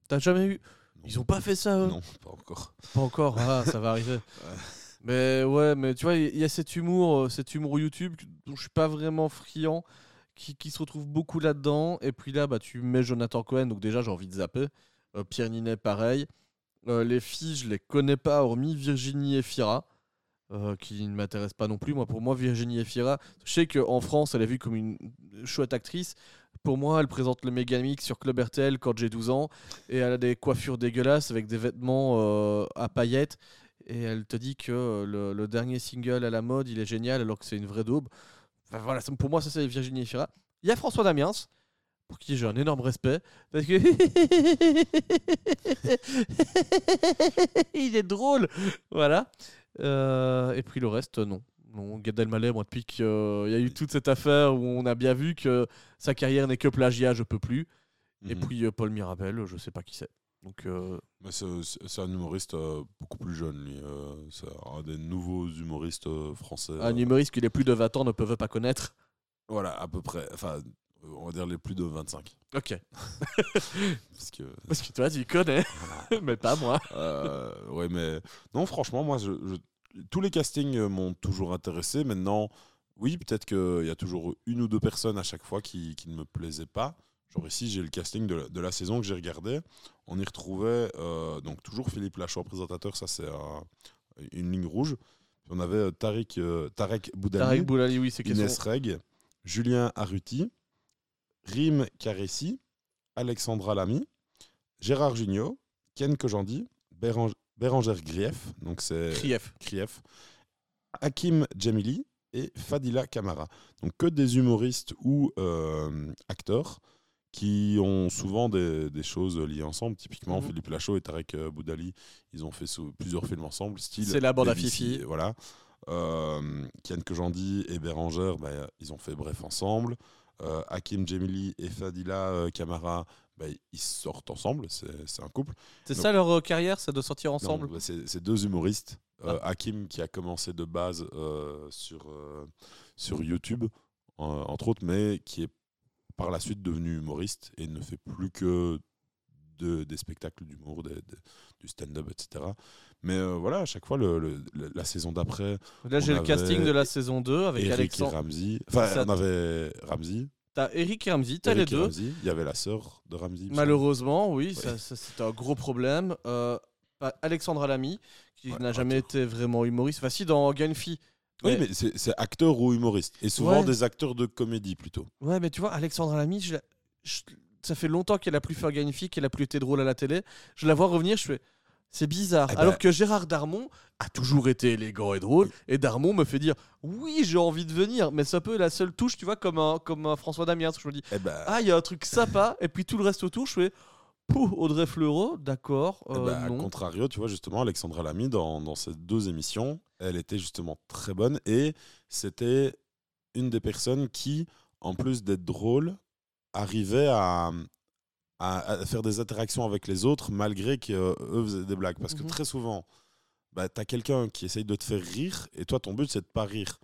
T'as jamais eu? non. Ils ont pas fait ça, eux? Non, pas encore. Pas encore, ah, ça va arriver. Mais ouais, mais tu vois, il y a cet humour, cet humour YouTube dont je suis pas vraiment friand, qui, qui se retrouve beaucoup là-dedans. Et puis là, bah, tu mets Jonathan Cohen, donc déjà j'ai envie de zapper. Euh, Pierre Ninet, pareil. Euh, les filles, je les connais pas, hormis Virginie Efira, euh, qui ne m'intéresse pas non plus. Moi, pour moi, Virginie Efira, je sais qu'en France, elle est vue comme une chouette actrice. Pour moi, elle présente le Megamix sur Club RTL quand j'ai 12 ans. Et elle a des coiffures dégueulasses avec des vêtements euh, à paillettes. Et elle te dit que le, dernier single à la mode, il est génial alors que c'est une vraie daube. Voilà, pour moi, ça c'est Virginie Efira. Il y a François Damiens, pour qui j'ai un énorme respect. Parce que. il est drôle Voilà. Euh, et puis le reste, non. Non, Gad Elmaleh, moi, depuis qu'il y a eu toute cette affaire où on a bien vu que sa carrière n'est que plagiat, je peux plus. Et Mhm. puis euh, Paul Mirabel, je sais pas qui c'est. Donc, euh, Mais c'est- un humoriste euh, beaucoup plus jeune, lui. euh, c'est un des nouveaux humoristes euh, français. un euh, humoriste qui les plus de 20 ans ne peuvent pas connaître. Voilà, à peu près. Enfin, on va dire les plus de 25. Ok. Parce que, Parce que toi, tu connais, mais pas moi. euh, ouais, mais non, franchement, moi, je, je- tous les castings euh, m'ont toujours intéressé. Maintenant, oui, peut-être qu'il y a toujours une ou deux personnes à chaque fois qui, qui ne me plaisaient pas. Genre ici, j'ai le casting de la, de la saison que j'ai regardé. On y retrouvait euh, donc toujours Philippe Lachaud, présentateur, ça c'est un- une ligne rouge. Puis on avait euh, Tariq, euh, Tarek Boudali, Tarek Boulali, oui. Inès Reg, Julien Arruti, Rim Caressi, Alexandra Lamy, Gérard Jugnot, Ken Kojandi, Bérange- Bérangère Grief, donc c'est Krief. Krief, Hakim Djemili et Fadila Kamara. Donc que des humoristes ou euh, acteurs qui ont souvent des, des choses liées ensemble. Typiquement, Mhm. Philippe Lachaud et Tarek euh, Boudali, ils ont fait plusieurs films ensemble. Style C'est la bande à Fifi. Voilà. Euh, Kian Kojandi et Bérangère, bah, ils ont fait Bref ensemble. Euh, Hakim Djemili et Fadila euh, Kamara, bah, ils sortent ensemble. C'est un couple. C'est ça leur euh, carrière, c'est de sortir ensemble bah, c'est deux humoristes. Euh, Ah. Hakim qui a commencé de base euh, sur, euh, sur YouTube, euh, entre autres, mais qui est par la suite devenu humoriste et ne fait plus que de, des spectacles d'humour, du stand-up, etc. Mais euh, voilà, à chaque fois, le, le- le- la saison d'après, Là, j'ai le casting de la saison 2 avec Eric et Alexandre. Ramsey. Enfin, Ça- on avait Ramsey. T'as Eric et Ramsey, t'as les et deux. Ramsey. Il y avait la sœur de Ramsey. Malheureusement, oui, ça, ça, c'est un gros problème. Euh, Alexandre Alamy, qui Ouais, n'a jamais été vraiment humoriste. Enfin, si, dans Gunfi. Oui, Mais- mais c'est acteur ou humoriste. Et souvent Ouais. des acteurs de comédie plutôt. Ouais, mais tu vois, Alexandre Alamy, je la- je- ça fait longtemps qu'elle a plus fait organifique, qu'elle a plus été drôle à la télé. Je la vois revenir, je fais. C'est bizarre. Eh ben- Alors que Gérard Darmon a toujours été élégant et drôle. Et Darmon me fait dire Oui, j'ai envie de venir. Mais ça peut la seule touche, tu vois, comme un, comme un François Damiens. Je me dis Eh ben, Ah, il y a un truc sympa. et puis tout le reste autour, je fais Pouh, Audrey Fleurot, d'accord. Eh euh, ben, à non. contrario, tu vois, justement, Alexandra Lamy, dans, dans ces deux émissions, elle était justement très bonne et c'était une des personnes qui, en plus d'être drôle, arrivait à, à- à faire des interactions avec les autres malgré qu'eux faisaient des blagues. Parce que Mhm. très souvent, bah, tu as quelqu'un qui essaye de te faire rire et toi, ton but, c'est de pas rire.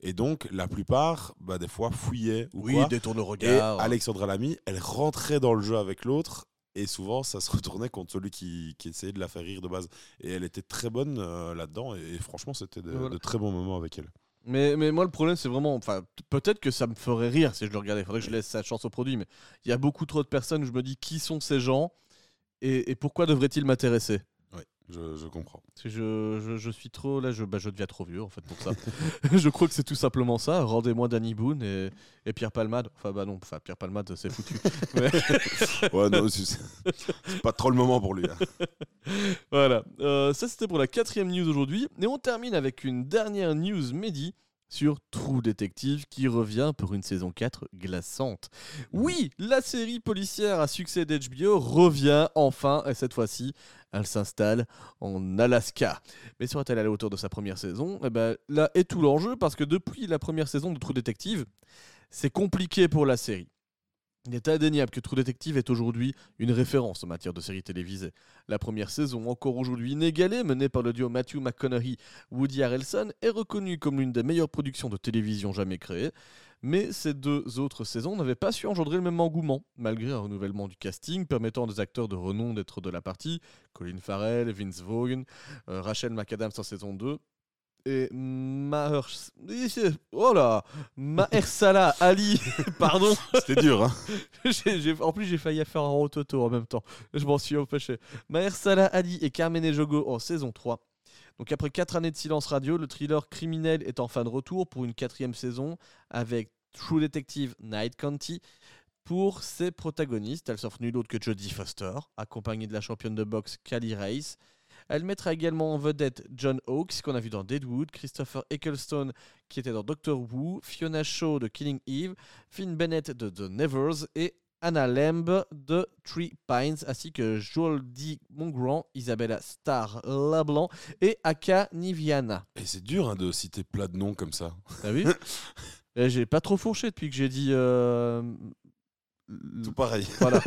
Et donc, la plupart, bah, des fois, fouillaient ou Oui, quoi. détourne le Et regard. Alexandra Lamy, elle rentrait dans le jeu avec l'autre. Et souvent, ça se retournait contre celui qui, qui essayait de la faire rire de base. Et elle était très bonne euh, là-dedans. Et, et franchement, c'était de, Voilà. de très bons moments avec elle. Mais, mais moi, le problème, c'est vraiment. Enfin, peut-être que ça me ferait rire si je le regardais. Il faudrait que je laisse sa chance au produit. Mais il y a beaucoup trop de personnes où je me dis qui sont ces gens et, pourquoi devraient-ils m'intéresser? Je, je comprends. Je, je, je suis trop. Là, je, bah, je deviens trop vieux, en fait, pour ça. je crois que c'est tout simplement ça. Rendez-moi Danny Boone et, et Pierre Palmade. Enfin, bah non, enfin, Pierre Palmade, c'est foutu. Mais- Ouais, non, c'est c'est pas trop le moment pour lui. hein. voilà. Euh, ça, c'était pour la quatrième news aujourd'hui. Et on termine avec une dernière news Mehdi sur True Detective qui revient pour une saison 4 glaçante. Oui, la série policière à succès d'HBO revient enfin et cette fois-ci, elle s'installe en Alaska. Mais sera-t-elle à la hauteur de sa première saison? Eh ben, Là est tout l'enjeu parce que depuis la première saison de True Detective, c'est compliqué pour la série. Il est indéniable que True Detective est aujourd'hui une référence en matière de séries télévisées. La première saison, encore aujourd'hui inégalée, menée par le duo Matthew McConaughey Woody Harrelson, est reconnue comme l'une des meilleures productions de télévision jamais créées. Mais ces deux autres saisons n'avaient pas su engendrer le même engouement, malgré un renouvellement du casting permettant à des acteurs de renom d'être de la partie, Colin Farrell, Vince Vaughn, euh, Rachel McAdams en saison 2, et Maher... Oh là Mahershala Ali, pardon C'était dur, hein en plus, j'ai failli faire un rototo en même temps. Je m'en suis empêché. Mahershala Ali et Carmen Ejogo en saison 3. Donc après 4 années de silence radio, le thriller criminel est enfin de retour pour une quatrième saison avec True Detective Night County. Pour ses protagonistes, elle s'offre nul autre que Jodie Foster, accompagnée de la championne de boxe Cali Race. Elle mettra également en vedette John Hawkes, qu'on a vu dans Deadwood, Christopher Ecclestone, qui était dans Doctor Who, Fiona Shaw de Killing Eve, Finn Bennett de The Nevers et Anna Lamb de Three Pines, ainsi que Joel D. Mongrand, Isabella Star Lablanc et Aka Niviana. Et c'est dur hein, de citer plein de noms comme ça. T'as vu Eh, J'ai pas trop fourché depuis que j'ai dit euh, Tout pareil. Voilà.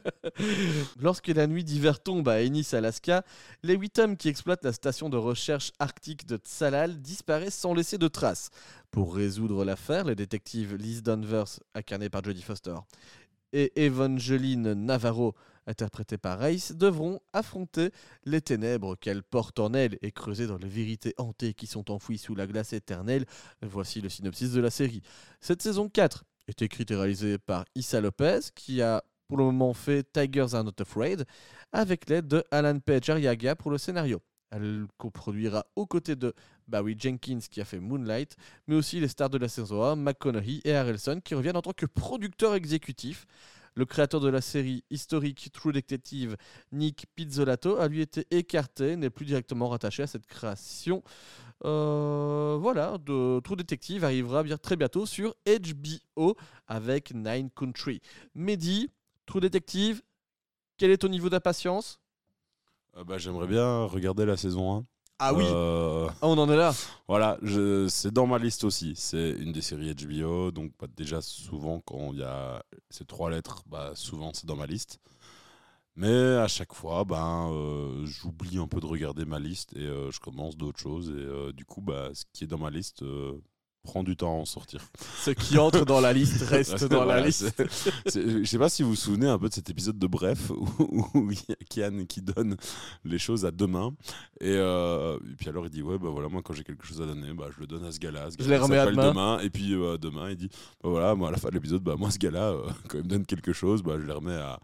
Lorsque la nuit d'hiver tombe à Ennis, Alaska, les huit hommes qui exploitent la station de recherche arctique de Tsalal disparaissent sans laisser de traces. Pour résoudre l'affaire, les détectives Liz Danvers, incarnée par Jodie Foster, et Evangeline Navarro, interprétée par Race, devront affronter les ténèbres qu'elles portent en elles et creuser dans les vérités hantées qui sont enfouies sous la glace éternelle. Voici le synopsis de la série. Cette saison 4 est écrite et réalisée par Issa Lopez, qui a pour le moment fait Tigers Are Not Afraid, avec l'aide de Alan Page Arriaga pour le scénario. Elle coproduira aux côtés de Barry Jenkins qui a fait Moonlight, mais aussi les stars de la saison 1, McConaughey et Harrelson qui reviennent en tant que producteurs exécutifs. Le créateur de la série historique True Detective, Nick Pizzolato, a lui été écarté, n'est plus directement rattaché à cette création. Euh, voilà, de True Detective arrivera bien, très bientôt sur HBO avec Nine Country. Mehdi, True Detective, quel est ton niveau d'impatience? Euh, bah, J'aimerais bien regarder la saison 1. Ah oui, Euh, Ah, on en est là. Voilà, je- c'est dans ma liste aussi. C'est une des séries HBO, donc bah, déjà souvent quand il y a ces trois lettres, bah, souvent c'est dans ma liste. Mais à chaque fois, ben, euh, j'oublie un peu de regarder ma liste et euh, je commence d'autres choses. Et euh, du coup, bah, ce qui est dans ma liste prend du temps à en sortir. Ce qui entre dans la liste reste dans la liste. Je sais pas si vous vous souvenez un peu de cet épisode de Bref où où il y a Kian qui donne les choses à demain et, euh, et puis alors il dit ouais bah voilà moi quand j'ai quelque chose à donner bah je le donne à ce gars-là. Ce Je les remets à demain. et puis euh, demain il dit bah voilà moi à la fin de l'épisode bah moi ce gars-là euh, quand il me donne quelque chose bah je les remets à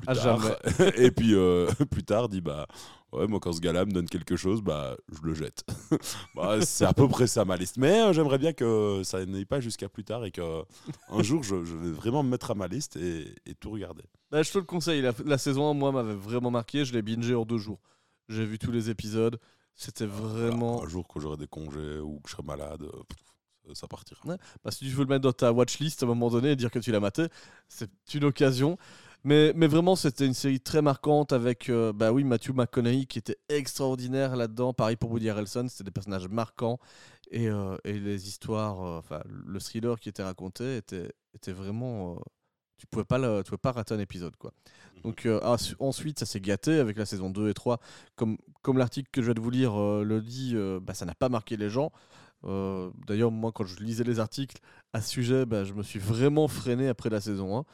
plus À tard jamais. et puis euh, plus tard dit bah ouais moi quand ce gars-là me donne quelque chose bah je le jette. Bah, c'est à peu près ça ma liste. Mais euh, j'aimerais bien que ça n'aille pas jusqu'à plus tard et que un jour je, je vais vraiment me mettre à ma liste et, et tout regarder. Bah, je te le conseille, la, la saison 1, moi, m'avait vraiment marqué. Je l'ai bingé en deux jours. J'ai vu tous les épisodes. C'était vraiment. Voilà, un jour que j'aurai des congés ou que je serai malade, euh, pff, ça partira. Bah, si tu veux le mettre dans ta watchlist à un moment donné et dire que tu l'as maté, c'est une occasion. Mais, mais vraiment, c'était une série très marquante avec, euh, bah oui, Matthew McConaughey qui était extraordinaire là-dedans. Pareil pour Woody Harrelson, c'était des personnages marquants. Et, euh, et les histoires, euh, enfin, le thriller qui était raconté était, était vraiment. euh, tu pouvais pas le- tu pouvais pas rater un épisode, quoi. Donc euh, ah, su- ensuite, ça s'est gâté avec la saison 2 et 3. Comme, comme l'article que je vais de vous lire le dit, bah, ça n'a pas marqué les gens. D'ailleurs, moi, quand je lisais les articles à ce sujet, bah, je me suis vraiment freiné après la saison 1.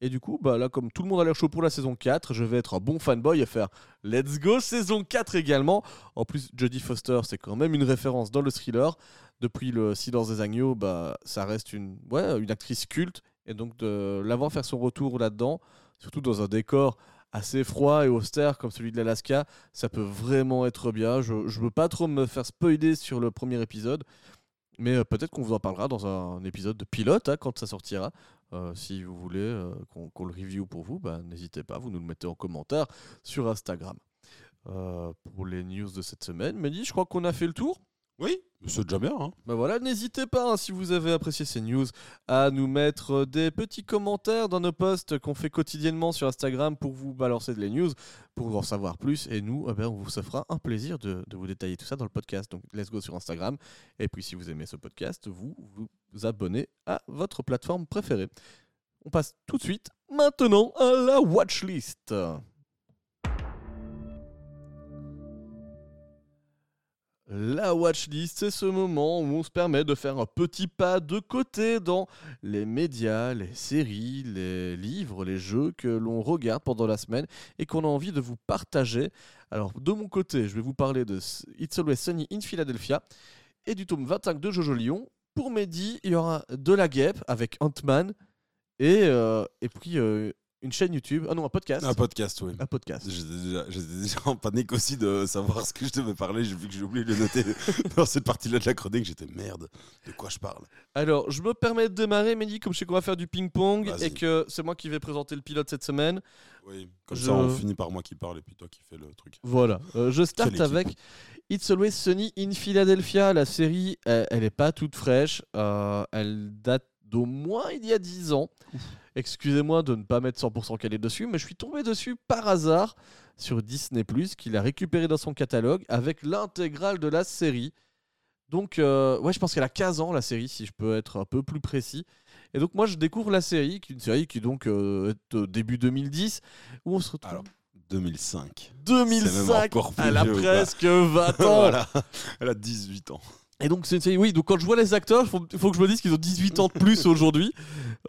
Et du coup, bah, là, comme tout le monde a l'air chaud pour la saison 4, je vais être un bon fanboy et faire Let's go saison 4 également. En plus, Jodie Foster, c'est quand même une référence dans le thriller. Depuis le Silence des Agneaux, bah, ça reste une, ouais, une actrice culte. Et donc, de l'avoir faire son retour là-dedans, surtout dans un décor assez froid et austère comme celui de l'Alaska, ça peut vraiment être bien. Je ne veux pas trop me faire spoiler sur le premier épisode, mais euh, peut-être qu'on vous en parlera dans un épisode de pilote hein, quand ça sortira. Euh, si vous voulez euh, qu'on le review pour vous, bah, n'hésitez pas, vous nous le mettez en commentaire sur Instagram. Euh, pour les news de cette semaine, Mehdi, je crois qu'on a fait le tour. Oui, c'est déjà bien. Bah voilà, n'hésitez pas, hein, si vous avez apprécié ces news, à nous mettre euh, des petits commentaires dans nos posts qu'on fait quotidiennement sur Instagram pour vous balancer de les news, pour en savoir plus. Et nous, eh ben, on vous se fera un plaisir de, de vous détailler tout ça dans le podcast. Donc, let's go sur Instagram. Et puis, si vous aimez ce podcast, vous vous abonnez à votre plateforme préférée. On passe tout de suite, maintenant, à la watchlist. La watchlist, c'est ce moment où on se permet de faire un petit pas de côté dans les médias, les séries, les livres, les jeux que l'on regarde pendant la semaine et qu'on a envie de vous partager. Alors, de mon côté, je vais vous parler de It's Always Sunny in Philadelphia et du tome 25 de Jojo Lyon. Pour Mehdi, il y aura De la Guêpe avec Ant-Man et, euh, puis euh, une chaîne YouTube. Ah non, un podcast. Un podcast, oui. Un podcast. J'étais déjà, en panique aussi de savoir ce que je devais parler. J'ai vu que j'ai oublié de le noter dans cette partie-là de la chronique. J'étais merde, de quoi je parle? Alors, je me permets de démarrer, Mehdi, comme je sais qu'on va faire du ping-pong et que c'est moi qui vais présenter le pilote cette semaine. Oui, comme Je- ça on finit par moi qui parle et puis toi qui fais le truc. Voilà, Euh, je starte avec It's Always Sunny in Philadelphia. La série, elle, elle est pas toute fraîche. Euh, elle date d'au moins il y a 10 ans. Excusez-moi de ne pas mettre 100% calé dessus, mais je suis tombé dessus par hasard sur Disney ⁇ qu'il a récupéré dans son catalogue avec l'intégrale de la série. Donc, euh, ouais, je pense qu'elle a 15 ans, la série, si je peux être un peu plus précis. Et donc moi je découvre la série, qui est une série qui donc euh, est au début 2010, où on se retrouve... Alors, 2005. 2005 c'est même encore plus Elle a presque 20 ans Voilà. Elle a 18 ans. Et donc c'est une série, oui, donc quand je vois les acteurs, il faut, faut que je me dise qu'ils ont 18 ans de plus aujourd'hui.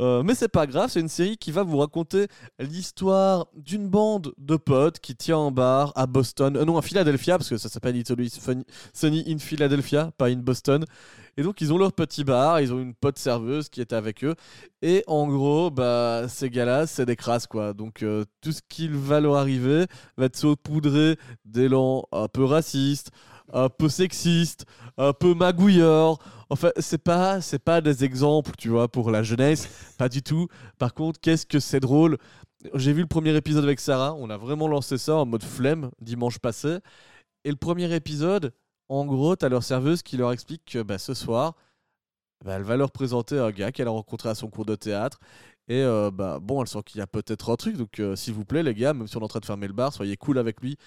Euh, mais c'est pas grave, c'est une série qui va vous raconter l'histoire d'une bande de potes qui tient un bar à Boston, euh, non à Philadelphia, parce que ça s'appelle Funny- Sunny in Philadelphia, pas in Boston. Et donc ils ont leur petit bar, ils ont une pote serveuse qui est avec eux. Et en gros, bah, ces gars-là, c'est des crasses quoi. Donc euh, tout ce qui va leur arriver va être saupoudré d'élan un peu raciste, un peu sexiste, un peu magouilleur. Enfin, c'est pas, pas des exemples, tu vois, pour la jeunesse, pas du tout. Par contre, qu'est-ce que c'est drôle? J'ai vu le premier épisode avec Sarah, on a vraiment lancé ça en mode flemme dimanche passé. Et le premier épisode, en gros, t'as leur serveuse qui leur explique que bah, ce soir, bah, elle va leur présenter un gars qu'elle a rencontré à son cours de théâtre. Et euh, bah, bon, elle sent qu'il y a peut-être un truc, donc euh, s'il vous plaît, les gars, même si on est en train de fermer le bar, soyez cool avec lui.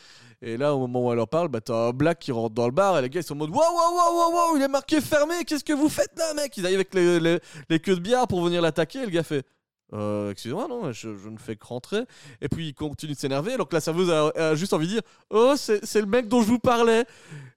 Et là, au moment où elle leur parle, bah, t'as un black qui rentre dans le bar et les gars ils sont en mode Waouh, waouh, waouh, waouh, waouh, il est marqué fermé, qu'est-ce que vous faites là, mec? Ils arrivent avec les, les- les queues de bière pour venir l'attaquer. Et le gars fait euh, Excusez-moi, non, je, je ne fais que rentrer. Et puis il continue de s'énerver, alors que la serveuse a, a juste envie de dire Oh, c'est le mec dont je vous parlais.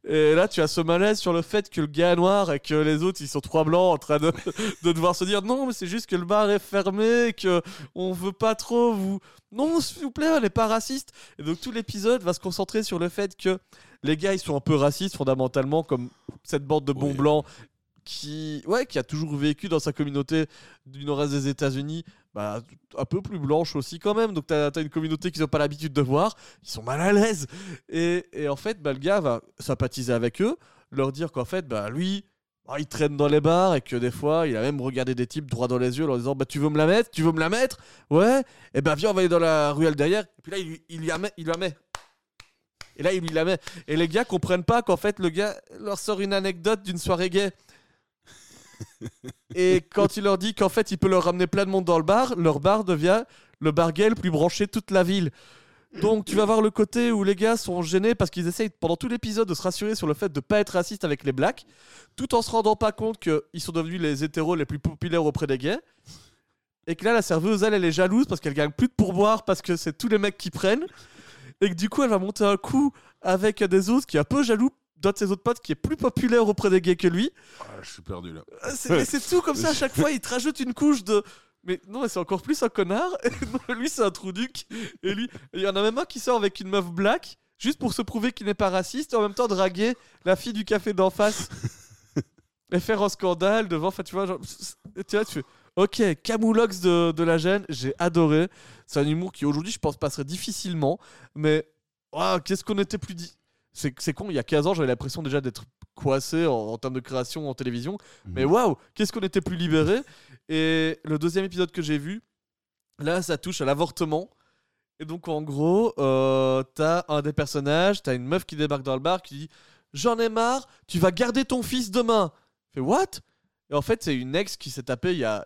Et là, tu as ce malaise sur le fait que le gars est noir et que les autres ils sont trois blancs en train de, de devoir se dire Non, mais c'est juste que le bar est fermé, et que on veut pas trop vous. Non, s'il vous plaît, on n'est pas raciste. Et donc tout l'épisode va se concentrer sur le fait que les gars ils sont un peu racistes fondamentalement, comme cette bande de bons Oui. blancs qui, ouais, qui a toujours vécu dans sa communauté du nord-est des États-Unis, bah, un peu plus blanche aussi quand même. Donc t'as as une communauté qu'ils n'ont pas l'habitude de voir, ils sont mal à l'aise. Et, et en fait, bah, le gars va sympathiser avec eux, leur dire qu'en fait, bah, lui, bah, il traîne dans les bars et que des fois, il a même regardé des types droit dans les yeux en leur disant bah, Tu veux me la mettre? Tu veux me la mettre? Ouais Et ben viens, on va aller dans la ruelle derrière. Et puis là, il, il la met. Il la. Et là, il lui la met. Et les gars comprennent pas qu'en fait, le gars leur sort une anecdote d'une soirée gay. Et quand il leur dit qu'en fait, il peut leur ramener plein de monde dans le bar, leur bar devient le bar gay le plus branché de toute la ville. Donc tu vas voir le côté où les gars sont gênés parce qu'ils essayent pendant tout l'épisode de se rassurer sur le fait de pas être raciste avec les blacks, tout en se rendant pas compte qu'ils sont devenus les hétéros les plus populaires auprès des gays. Et que là, la serveuse, elle, elle est jalouse parce qu'elle gagne plus de pourboire parce que c'est tous les mecs qui prennent. Et que du coup, elle va monter un coup avec des autres qui est un peu jaloux d'un de ses autres potes qui est plus populaire auprès des gays que lui. Ah, je suis perdu là. Euh, C'est mais c'est tout comme ça à chaque fois, il te rajoute une couche de. Mais non, mais c'est encore plus un connard. Non, lui, c'est un trou duc. Et lui, il y en a même un qui sort avec une meuf black, juste pour se prouver qu'il n'est pas raciste, et en même temps draguer la fille du café d'en face. et faire un scandale devant. Enfin, tu vois, genre. Tu vois, tu fais. Ok, Camoulox de, de la gêne, j'ai adoré. C'est un humour qui aujourd'hui, je pense, passerait difficilement. Mais. Ouah, qu'est-ce qu'on était plus dit. C'est con, il y a 15 ans, j'avais l'impression déjà d'être coincé en, en termes de création en télévision. Mais waouh, qu'est-ce qu'on était plus libéré. Et le deuxième épisode que j'ai vu, là, ça touche à l'avortement. Et donc, en gros, euh, t'as un des personnages, t'as une meuf qui débarque dans le bar qui dit J'en ai marre, tu vas garder ton fils demain. Fait What? Et en fait, c'est une ex qui s'est tapée il y a,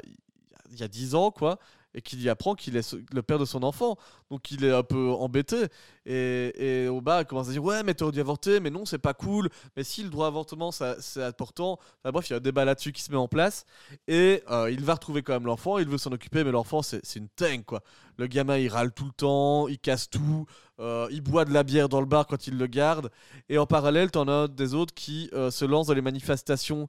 il y a 10 ans, quoi, et qui lui apprend qu'il est le père de son enfant. Donc, il est un peu embêté. Et, et au bas, il commence à dire Ouais, mais t'aurais dû avorter, mais non, c'est pas cool. Mais si le droit à avortement, c'est important. Enfin, bref, il y a un débat là-dessus qui se met en place. Et euh, il va retrouver quand même l'enfant, il veut s'en occuper, mais l'enfant, c'est une dingue, quoi. Le gamin, il râle tout le temps, il casse tout, euh, il boit de la bière dans le bar quand il le garde. Et en parallèle, t'en as des autres qui euh, se lancent dans les manifestations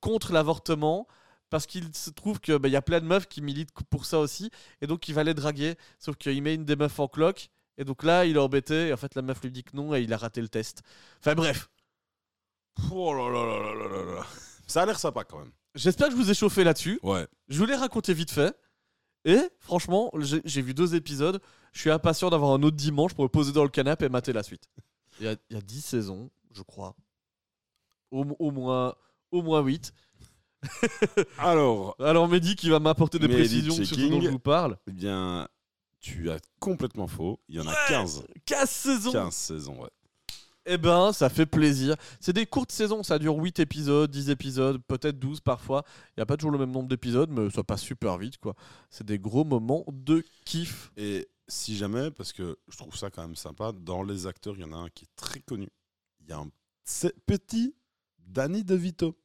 contre l'avortement. Parce qu'il se trouve qu'il y a plein de meufs qui militent pour ça aussi. Et donc, il va les draguer. Sauf qu'il met une des meufs en cloque. Et donc là, il est embêté. Et en fait, la meuf lui dit que non. Et il a raté le test. Enfin, bref. Oh là là là là là là là. Ça a l'air sympa quand même. J'espère que je vous ai chauffé là-dessus. Ouais. Je vous l'ai raconté vite fait. Et franchement, j'ai j'ai vu deux épisodes. Je suis impatient d'avoir un autre dimanche pour me poser dans le canapé et mater la suite. Il y a, il y a 10 saisons, je crois. Au, au moins, au moins 8. Alors, Alors Mehdi qui va m'apporter des Mehdi précisions sur ce dont je vous parle. eh bien, tu as complètement faux. Il y en a 15. 15 saisons 15 saisons, ouais. Eh ben, ça fait plaisir. C'est des courtes saisons, ça dure 8 épisodes, 10 épisodes, peut-être 12 parfois. Il n'y a pas toujours le même nombre d'épisodes, mais ça passe super vite, quoi. C'est des gros moments de kiff. Et si jamais, parce que je trouve ça quand même sympa, dans les acteurs, il y en a un qui est très connu. Il y a un petit Danny DeVito.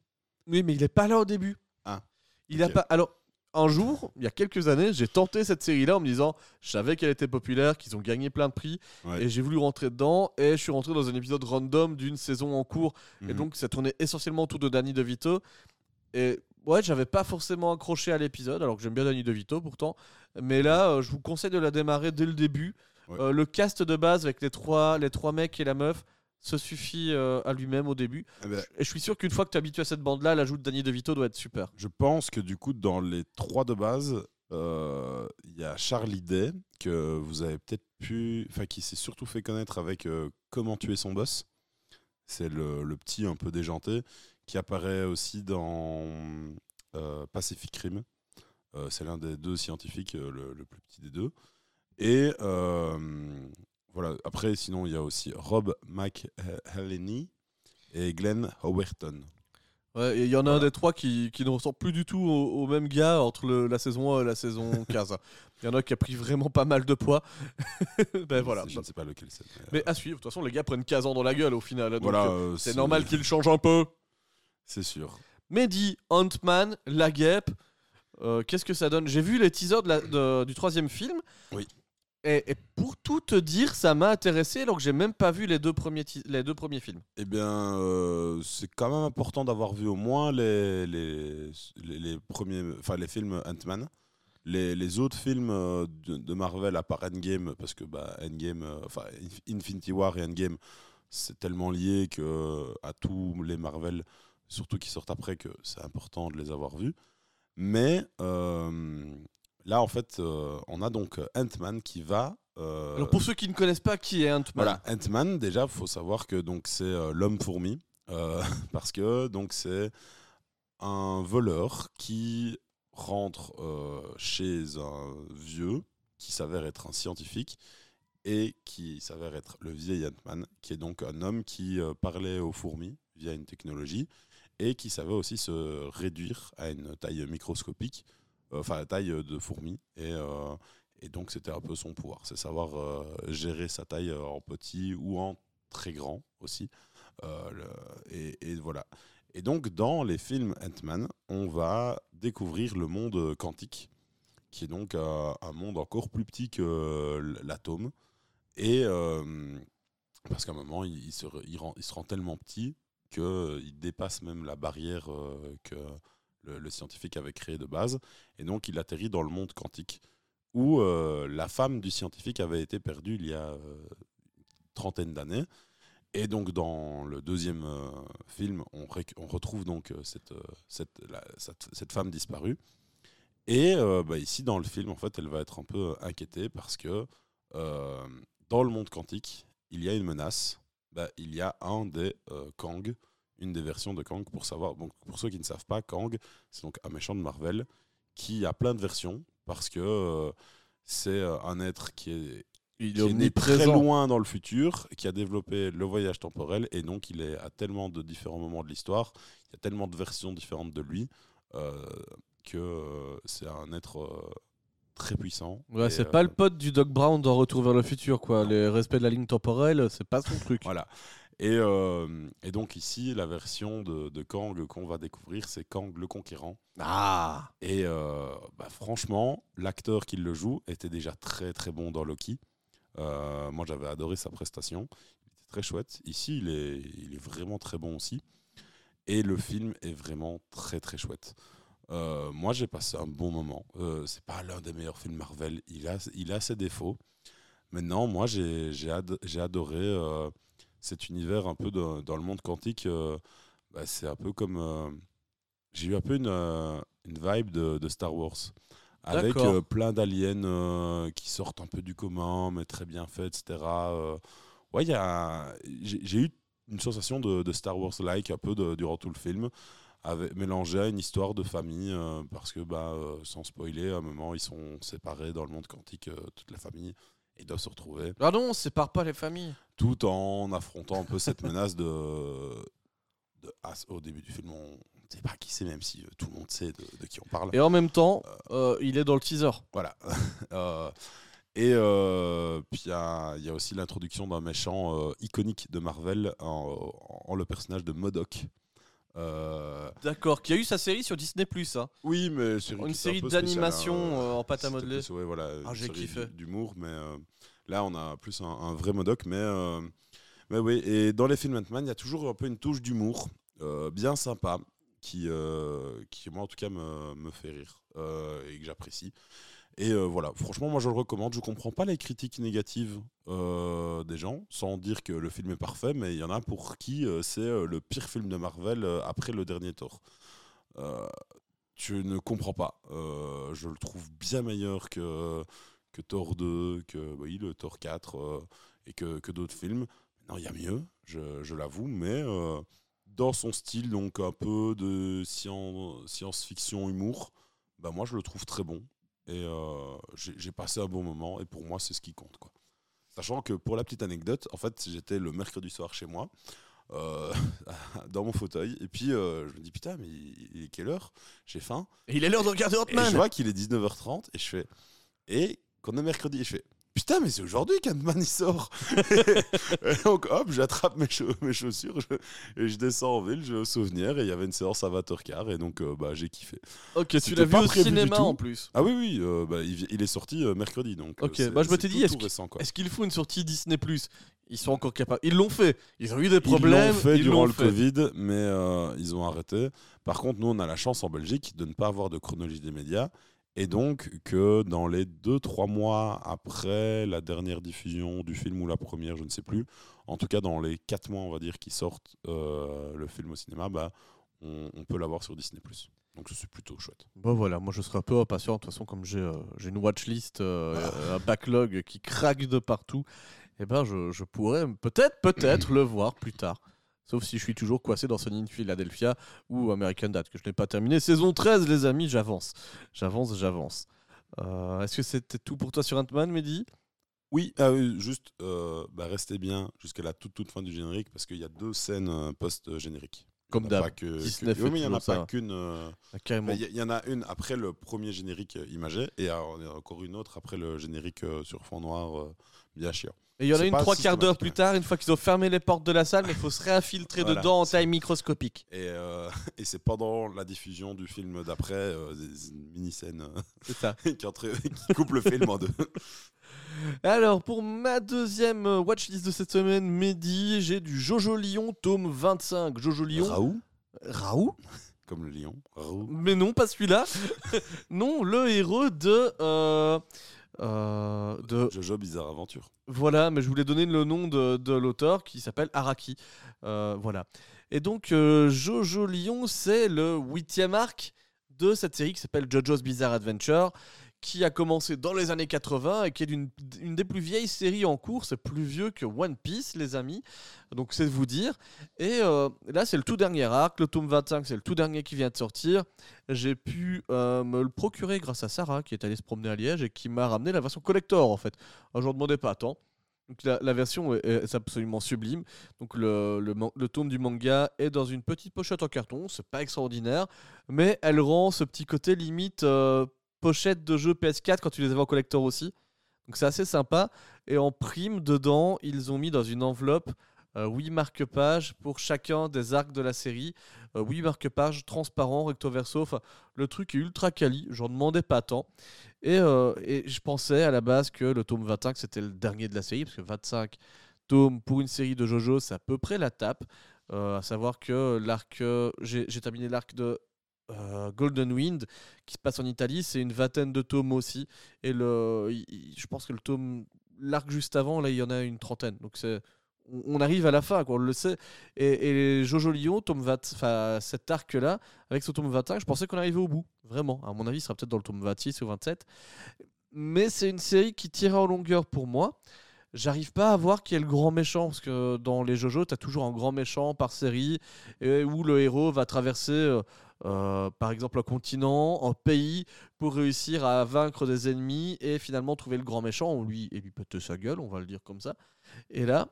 Oui, mais il est pas là au début. Ah. Il a pas. Alors, un jour, il y a quelques années, j'ai tenté cette série-là en me disant, je savais qu'elle était populaire, qu'ils ont gagné plein de prix, Ouais. et j'ai voulu rentrer dedans, et je suis rentré dans un épisode random d'une saison en cours, et Mhm. donc ça tournait essentiellement autour de Danny DeVito. Et ouais, j'avais pas forcément accroché à l'épisode, alors que j'aime bien Danny DeVito pourtant. Mais là, euh, je vous conseille de la démarrer dès le début. Ouais. Euh, le cast de base avec les trois, les trois mecs et la meuf se suffit euh, à lui-même au début. Eh ben, Et je suis sûr qu'une fois que tu es habitué à cette bande-là, l'ajout de Danny DeVito doit être super. Je pense que du coup, dans les trois de base, euh, il y a Charlie Day, que vous avez peut-être pu. Enfin, qui s'est surtout fait connaître avec euh, Comment tuer son boss. C'est le, le petit un peu déjanté, qui apparaît aussi dans Pacific Rim. C'est l'un des deux scientifiques, le, le plus petit des deux. Et voilà, après, sinon, il y a aussi Rob McElhenney et Glenn Howerton. Ouais, il y en a un des trois qui, qui ne ressemble plus du tout au, au même gars entre le- la saison 1 et la saison 15. Il y en a qui a pris vraiment pas mal de poids. ben voilà. Je ne sais pas lequel c'est. mais, euh, à suivre. De toute façon, les gars prennent 15 ans dans la gueule au final. donc, voilà, euh, euh, c'est normal qu'ils changent un peu. C'est sûr. Mehdi, Ant-Man, La Guêpe, euh, qu'est-ce que ça donne? J'ai vu les teasers de la- de- du troisième film. Oui. Et, pour tout te dire, ça m'a intéressé alors que j'ai même pas vu les deux premiers, les deux premiers films. Eh bien, euh, c'est quand même important d'avoir vu au moins les, les, les, premiers, enfin les films Ant-Man. Les, les autres films euh, de, Marvel, à part Endgame, parce que bah, Endgame, euh, enfin Inf- Infinity War et Endgame, c'est tellement lié que à tous les Marvel, surtout qui sortent après, que c'est important de les avoir vus. Mais là, en fait, euh, on a donc Ant-Man qui va. euh, Alors pour ceux qui ne connaissent pas qui est Ant-Man, voilà, Ant-Man, déjà, il faut savoir que donc c'est euh, l'homme fourmi, euh, parce que donc c'est un voleur qui rentre euh, chez un vieux qui s'avère être un scientifique et qui s'avère être le vieil Ant-Man, qui est donc un homme qui euh, parlait aux fourmis via une technologie et qui savait aussi se réduire à une taille microscopique, euh, enfin la taille de fourmi. Et, euh, et donc c'était un peu son pouvoir, c'est savoir euh, gérer sa taille euh, en petit ou en très grand aussi. Euh, et, et voilà. Et donc dans les films Ant-Man, on va découvrir le monde quantique, qui est donc euh, un monde encore plus petit que l'atome. Et euh, parce qu'à un moment, il, se, il rend- il se rend tellement petit qu'il dépasse même la barrière euh, que le, scientifique avait créée de base. Et donc, il atterrit dans le monde quantique, où euh, la femme du scientifique avait été perdue il y a euh, une trentaine d'années. Et donc, dans le deuxième euh, film, on, retrouve donc cette, cette, cette, femme disparue. Et bah, ici, dans le film, en fait, elle va être un peu inquiétée parce que dans le monde quantique, il y a une menace. Bah, il y a un des Kang, une des versions de Kang. Pour savoir, donc, pour ceux qui ne savent pas, Kang, c'est donc un méchant de Marvel qui a plein de versions parce que euh, c'est euh, un être qui est il qui est né très loin dans le futur, qui a développé le voyage temporel, et donc il est à tellement de différents moments de l'histoire, il y a tellement de versions différentes de lui, euh, que c'est un être euh, très puissant. Ouais, c'est pas le pote du Doc Brown dans Retour vers le futur, quoi. Les respects de la ligne temporelle, c'est pas son truc. Voilà. Et, euh, et donc ici, la version de, de Kang qu'on va découvrir, c'est Kang le Conquérant. Ah Et euh, bah, franchement, l'acteur qui le joue était déjà très très bon dans Loki. Euh, moi, j'avais adoré sa prestation. Il était très chouette. Ici, il est, il est vraiment très bon aussi. Et le film est vraiment très très chouette. Moi, j'ai passé un bon moment. C'est pas l'un des meilleurs films Marvel. Il a, il a ses défauts. Maintenant, moi, j'ai j'ai ado- j'ai adoré cet univers un peu de- dans le monde quantique. euh, bah, c'est un peu comme. euh, j'ai eu un peu une, euh, une vibe de, de Star Wars. Avec plein d'aliens qui sortent un peu du commun, mais très bien faits, etc. Ouais, j'ai eu une sensation de, de Star Wars-like un peu de- durant tout le film, avec, mélangé à une histoire de famille, euh, parce que, bah, euh, sans spoiler, à un moment, ils sont séparés dans le monde quantique, euh, toute la famille, ils doivent se retrouver, Ah non, on sépare pas les familles. tout en affrontant un peu cette menace de... de ah, au début du film, on ne sait pas qui c'est, même si euh, tout le monde sait de, de qui on parle. Et en même temps, euh, il est dans le teaser. Voilà. Euh, et euh, puis il y a, il y a aussi l'introduction d'un méchant euh, iconique de Marvel en, en le personnage de Modoc. Euh, D'accord, qui a eu sa série sur Disney Plus. Hein. Oui, mais série Une un série d'animation hein. euh, en pâte à modeler. plus, ouais, voilà, Ah, j'ai kiffé. d'humour, mais euh, là on a plus un, un vrai modoc. Mais, mais oui, et dans les films Ant-Man, il y a toujours un peu une touche d'humour bien sympa qui, qui, moi en tout cas, me, me fait rire et que j'apprécie. Et euh, voilà, franchement, moi je le recommande. Je comprends pas les critiques négatives euh, des gens, sans dire que le film est parfait, mais il y en a pour qui euh, c'est le pire film de Marvel après le dernier Thor. Je ne comprends pas. Je le trouve bien meilleur que, que Thor 2, que oui, le Thor 4 euh, et que, que d'autres films. Non, il y a mieux, je, je l'avoue, mais dans son style, donc un peu de scien- science-fiction, humour, bah moi je le trouve très bon. Et euh, j'ai passé un bon moment, et pour moi, c'est ce qui compte. Quoi. Sachant que pour la petite anecdote, en fait, j'étais le mercredi soir chez moi, euh, dans mon fauteuil, et puis euh, je me dis putain, mais il il est quelle heure? J'ai faim. Et il est l'heure de regarder Et je vois qu'il est 19h30 et je fais. Et qu'on est mercredi, et je fais. Putain, mais c'est aujourd'hui qu'Ant-Man il sort. et donc hop, j'attrape mes, chau- mes chaussures je- et je descends en ville, je vais au souvenir et il y avait une séance à 20h15 et donc euh, bah, j'ai kiffé. Ok, tu l'as vu au cinéma en plus. Ah oui, oui, euh, bah, il, est sorti euh, mercredi donc. Ok, bah, je me t'ai dit, est-ce qu'il faut une sortie Disney Plus? Ils sont encore capables. Ils l'ont fait. Ils ont eu des Ils problèmes. l'ont fait ils durant le fait. Covid, mais ils ont arrêté. Par contre, nous, on a la chance en Belgique de ne pas avoir de chronologie des médias. Et donc, que dans les 2-3 mois après la dernière diffusion du film ou la première, je ne sais plus, en tout cas dans les 4 mois, on va dire, qui sortent euh, le film au cinéma, bah, on, on peut l'avoir sur Disney. Donc, c'est plutôt chouette. Bon voilà, moi je serai un peu impatient. De toute façon, comme j'ai euh, une watchlist, euh, un backlog qui craque de partout, et ben je, je pourrais peut-être, peut-être le voir plus tard. Sauf si je suis toujours coincé dans Sony in Philadelphia ou American Dad, que je n'ai pas terminé. Saison 13, les amis, j'avance. J'avance, j'avance. Euh, Est-ce que c'était tout pour toi sur Ant-Man, Mehdi? Oui, ah oui, juste euh, bah, restez bien jusqu'à la toute, toute fin du générique parce qu'il y a deux scènes euh, y Comme d'hab. que- oui, mais il n'y en a pas qu'une. euh, Ah. Bah, Il y, en a une après le premier générique imagé et alors, il y en a encore une autre après le générique sur fond noir bien chiant. Et il y en a une trois quarts d'heure plus tard, une fois qu'ils ont fermé les portes de la salle, mais il faut se réinfiltrer Voilà, dedans en taille microscopique. Et, euh, et c'est pendant la diffusion du film d'après, euh, une mini-scène euh, qui, entre- qui coupe le film en deux. Alors, pour ma deuxième euh, watchlist de cette semaine, Mehdi, j'ai du Jojo Lion, tome 25. Jojo Lion. Raoult, Raoult comme le lion. Raoult. Mais non, pas celui-là. non, le héros de. Euh, de Jojo Bizarre Aventure. voilà, mais je voulais donner le nom de, de l'auteur qui s'appelle Araki. Euh, voilà. Et donc, euh, Jojo Lion, c'est le huitième arc de cette série qui s'appelle JoJo's Bizarre Adventure, qui a commencé dans les années 80 et qui est une des plus vieilles séries en cours. C'est plus vieux que One Piece, les amis. Donc, c'est de vous dire. Et euh, là, c'est le tout dernier arc. Le tome 25, c'est le tout dernier qui vient de sortir. J'ai pu euh, me le procurer grâce à Sarah, qui est allée se promener à Liège et qui m'a ramené la version collector, en fait. Alors, j'en demandais pas tant. Donc la, version est, absolument sublime. Donc le tome du manga est dans une petite pochette en carton, c'est pas extraordinaire, mais elle rend ce petit côté limite euh, pochette de jeu PS4 quand tu les avais en collector aussi. Donc c'est assez sympa. Et en prime, dedans, ils ont mis dans une enveloppe euh, 8 marque-pages pour chacun des arcs de la série. Euh, 8 marque-pages transparents, recto verso. Enfin, le truc est ultra quali, j'en demandais pas tant. Et, euh, et je pensais à la base que le tome 25 c'était le dernier de la série, parce que 25 tomes pour une série de JoJo, c'est à peu près la tape. Euh, à savoir que l'arc, euh, j'ai terminé l'arc de euh, Golden Wind qui se passe en Italie, c'est une vingtaine de tomes aussi. Et le, je pense que le tome, l'arc juste avant, là il y en a une trentaine. Donc c'est on arrive à la fin, quoi, on le sait. Et, Jojo Lion, tome 20, enfin, cet arc-là, avec ce tome 25, je pensais qu'on arrivait au bout. Vraiment. À mon avis, il sera peut-être dans le tome 26 ou 27. Mais c'est une série qui tire en longueur pour moi. J'arrive pas à voir qui est le grand méchant, parce que dans les Jojo, tu as toujours un grand méchant par série, où le héros va traverser, euh, par exemple, un continent, un pays, pour réussir à vaincre des ennemis, et finalement trouver le grand méchant, on lui, et lui péter sa gueule, on va le dire comme ça. Et là,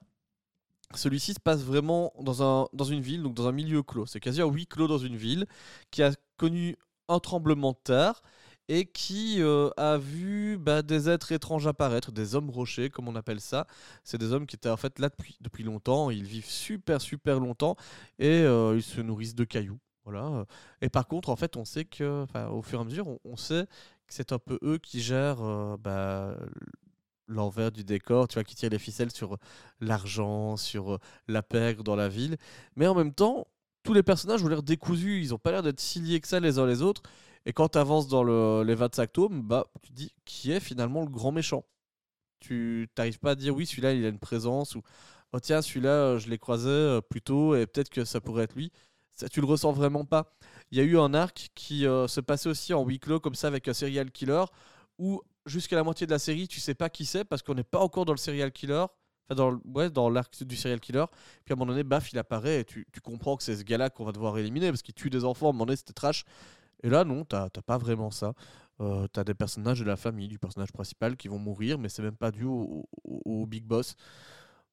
celui-ci se passe vraiment dans, un, dans une ville, donc dans un milieu clos. C'est quasi un huis clos dans une ville qui a connu un tremblement de terre et qui euh, a vu bah, des êtres étranges apparaître, des hommes rochers, comme on appelle ça. C'est des hommes qui étaient en fait là depuis, depuis longtemps. Ils vivent super, super longtemps et euh, ils se nourrissent de cailloux. Voilà. Et par contre, en fait, on sait que, au fur et à mesure, on, sait que c'est un peu eux qui gèrent euh, bah, l'envers du décor, tu vois, qui tirent les ficelles sur l'argent, sur euh, la pègre dans la ville. Mais en même temps, tous les personnages ont l'air décousus, ils ont pas l'air d'être si liés que ça les uns les autres. Et quand tu avances dans le, les 25 tomes, bah, tu te dis qui est finalement le grand méchant? Tu n'arrives pas à dire oui, celui-là il a une présence ou oh tiens, celui-là euh, je l'ai croisé euh, plus tôt et peut-être que ça pourrait être lui. Ça, tu le ressens vraiment pas. Il y a eu un arc qui euh, se passait aussi en huis clos comme ça avec un serial killer où jusqu'à la moitié de la série tu sais pas qui c'est parce qu'on n'est pas encore dans le serial killer. Enfin, dans, ouais, dans l'arc du serial killer. Puis à un moment donné, baf, il apparaît et tu, comprends que c'est ce gars-là qu'on va devoir éliminer parce qu'il tue des enfants. À un moment donné, c'était trash. Et là, non, t'as pas vraiment ça. Euh, t'as des personnages de la famille, du personnage principal qui vont mourir, mais c'est même pas dû au big boss.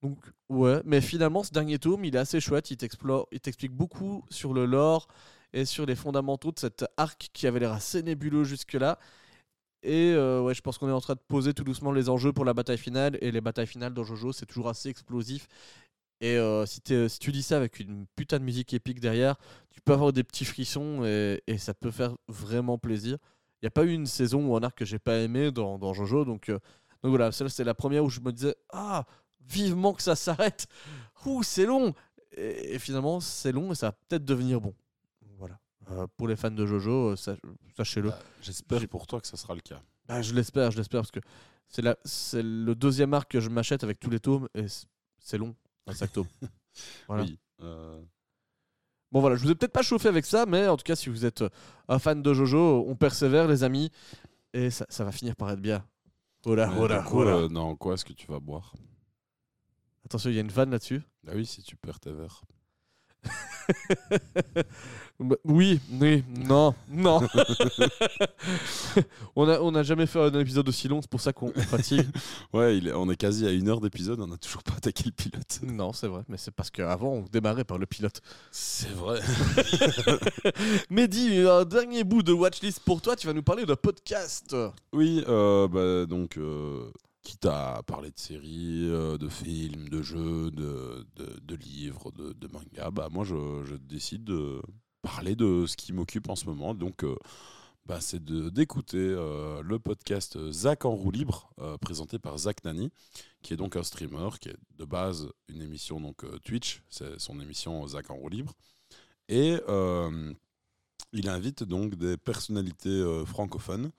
Donc, ouais, mais finalement, ce dernier tome, il est assez chouette. Il t'explique beaucoup sur le lore et sur les fondamentaux de cet arc qui avait l'air assez nébuleux jusque-là. Et euh, ouais, je pense qu'on est en train de poser tout doucement les enjeux pour la bataille finale. Et les batailles finales dans Jojo, c'est toujours assez explosif. Et euh, si, si tu dis ça avec une putain de musique épique derrière, tu peux avoir des petits frissons et, ça peut faire vraiment plaisir. Il n'y a pas eu une saison ou un arc que j'ai pas aimé dans, dans Jojo. Donc, euh, donc voilà, celle c'est la première où je me disais Ah, vivement que ça s'arrête. Ouh, c'est long. Et, et finalement, c'est long et ça va peut-être devenir bon. Voilà. Euh, pour les fans de Jojo, euh, sa- sachez-le. Bah, J'espère pour toi que ça sera le cas. Bah, je l'espère, je l'espère parce que c'est la- c'est le deuxième arc que je m'achète avec tous les tomes et c'est long, 25 tomes. Voilà. Oui. euh, Bon voilà, je vous ai peut-être pas chauffé avec ça, mais en tout cas, si vous êtes un fan de Jojo, on persévère les amis et ça, ça va finir par être bien. Oh là, mais oh là, du coup, oh là. euh, non, quoi est-ce que tu vas boire? Attention, il y a une vanne là-dessus. Ah oui, si tu perds tes verres. Bah, oui, oui, non, non. on n'a on a jamais fait un épisode aussi long, c'est pour ça qu'on on fatigue. Ouais, il est- on est quasi à une heure d'épisode, on n'a toujours pas attaqué le pilote. non, c'est vrai, mais c'est parce qu'avant, on démarrait par le pilote. C'est vrai. Mehdi, un dernier bout de watchlist pour toi, tu vas nous parler d'un podcast. Oui, euh, bah, donc, euh, quitte à parler de séries, euh, de films, de jeux, de, de, livres, de, de mangas, bah, moi, je, décide de parler de ce qui m'occupe en ce moment. Donc, euh, bah, c'est d'écouter euh, le podcast Zach en roue libre, présenté par Zach Nani, qui est donc un streamer, qui est de base une émission donc Twitch, c'est son émission Zach en roue libre. Et il invite donc des personnalités francophones,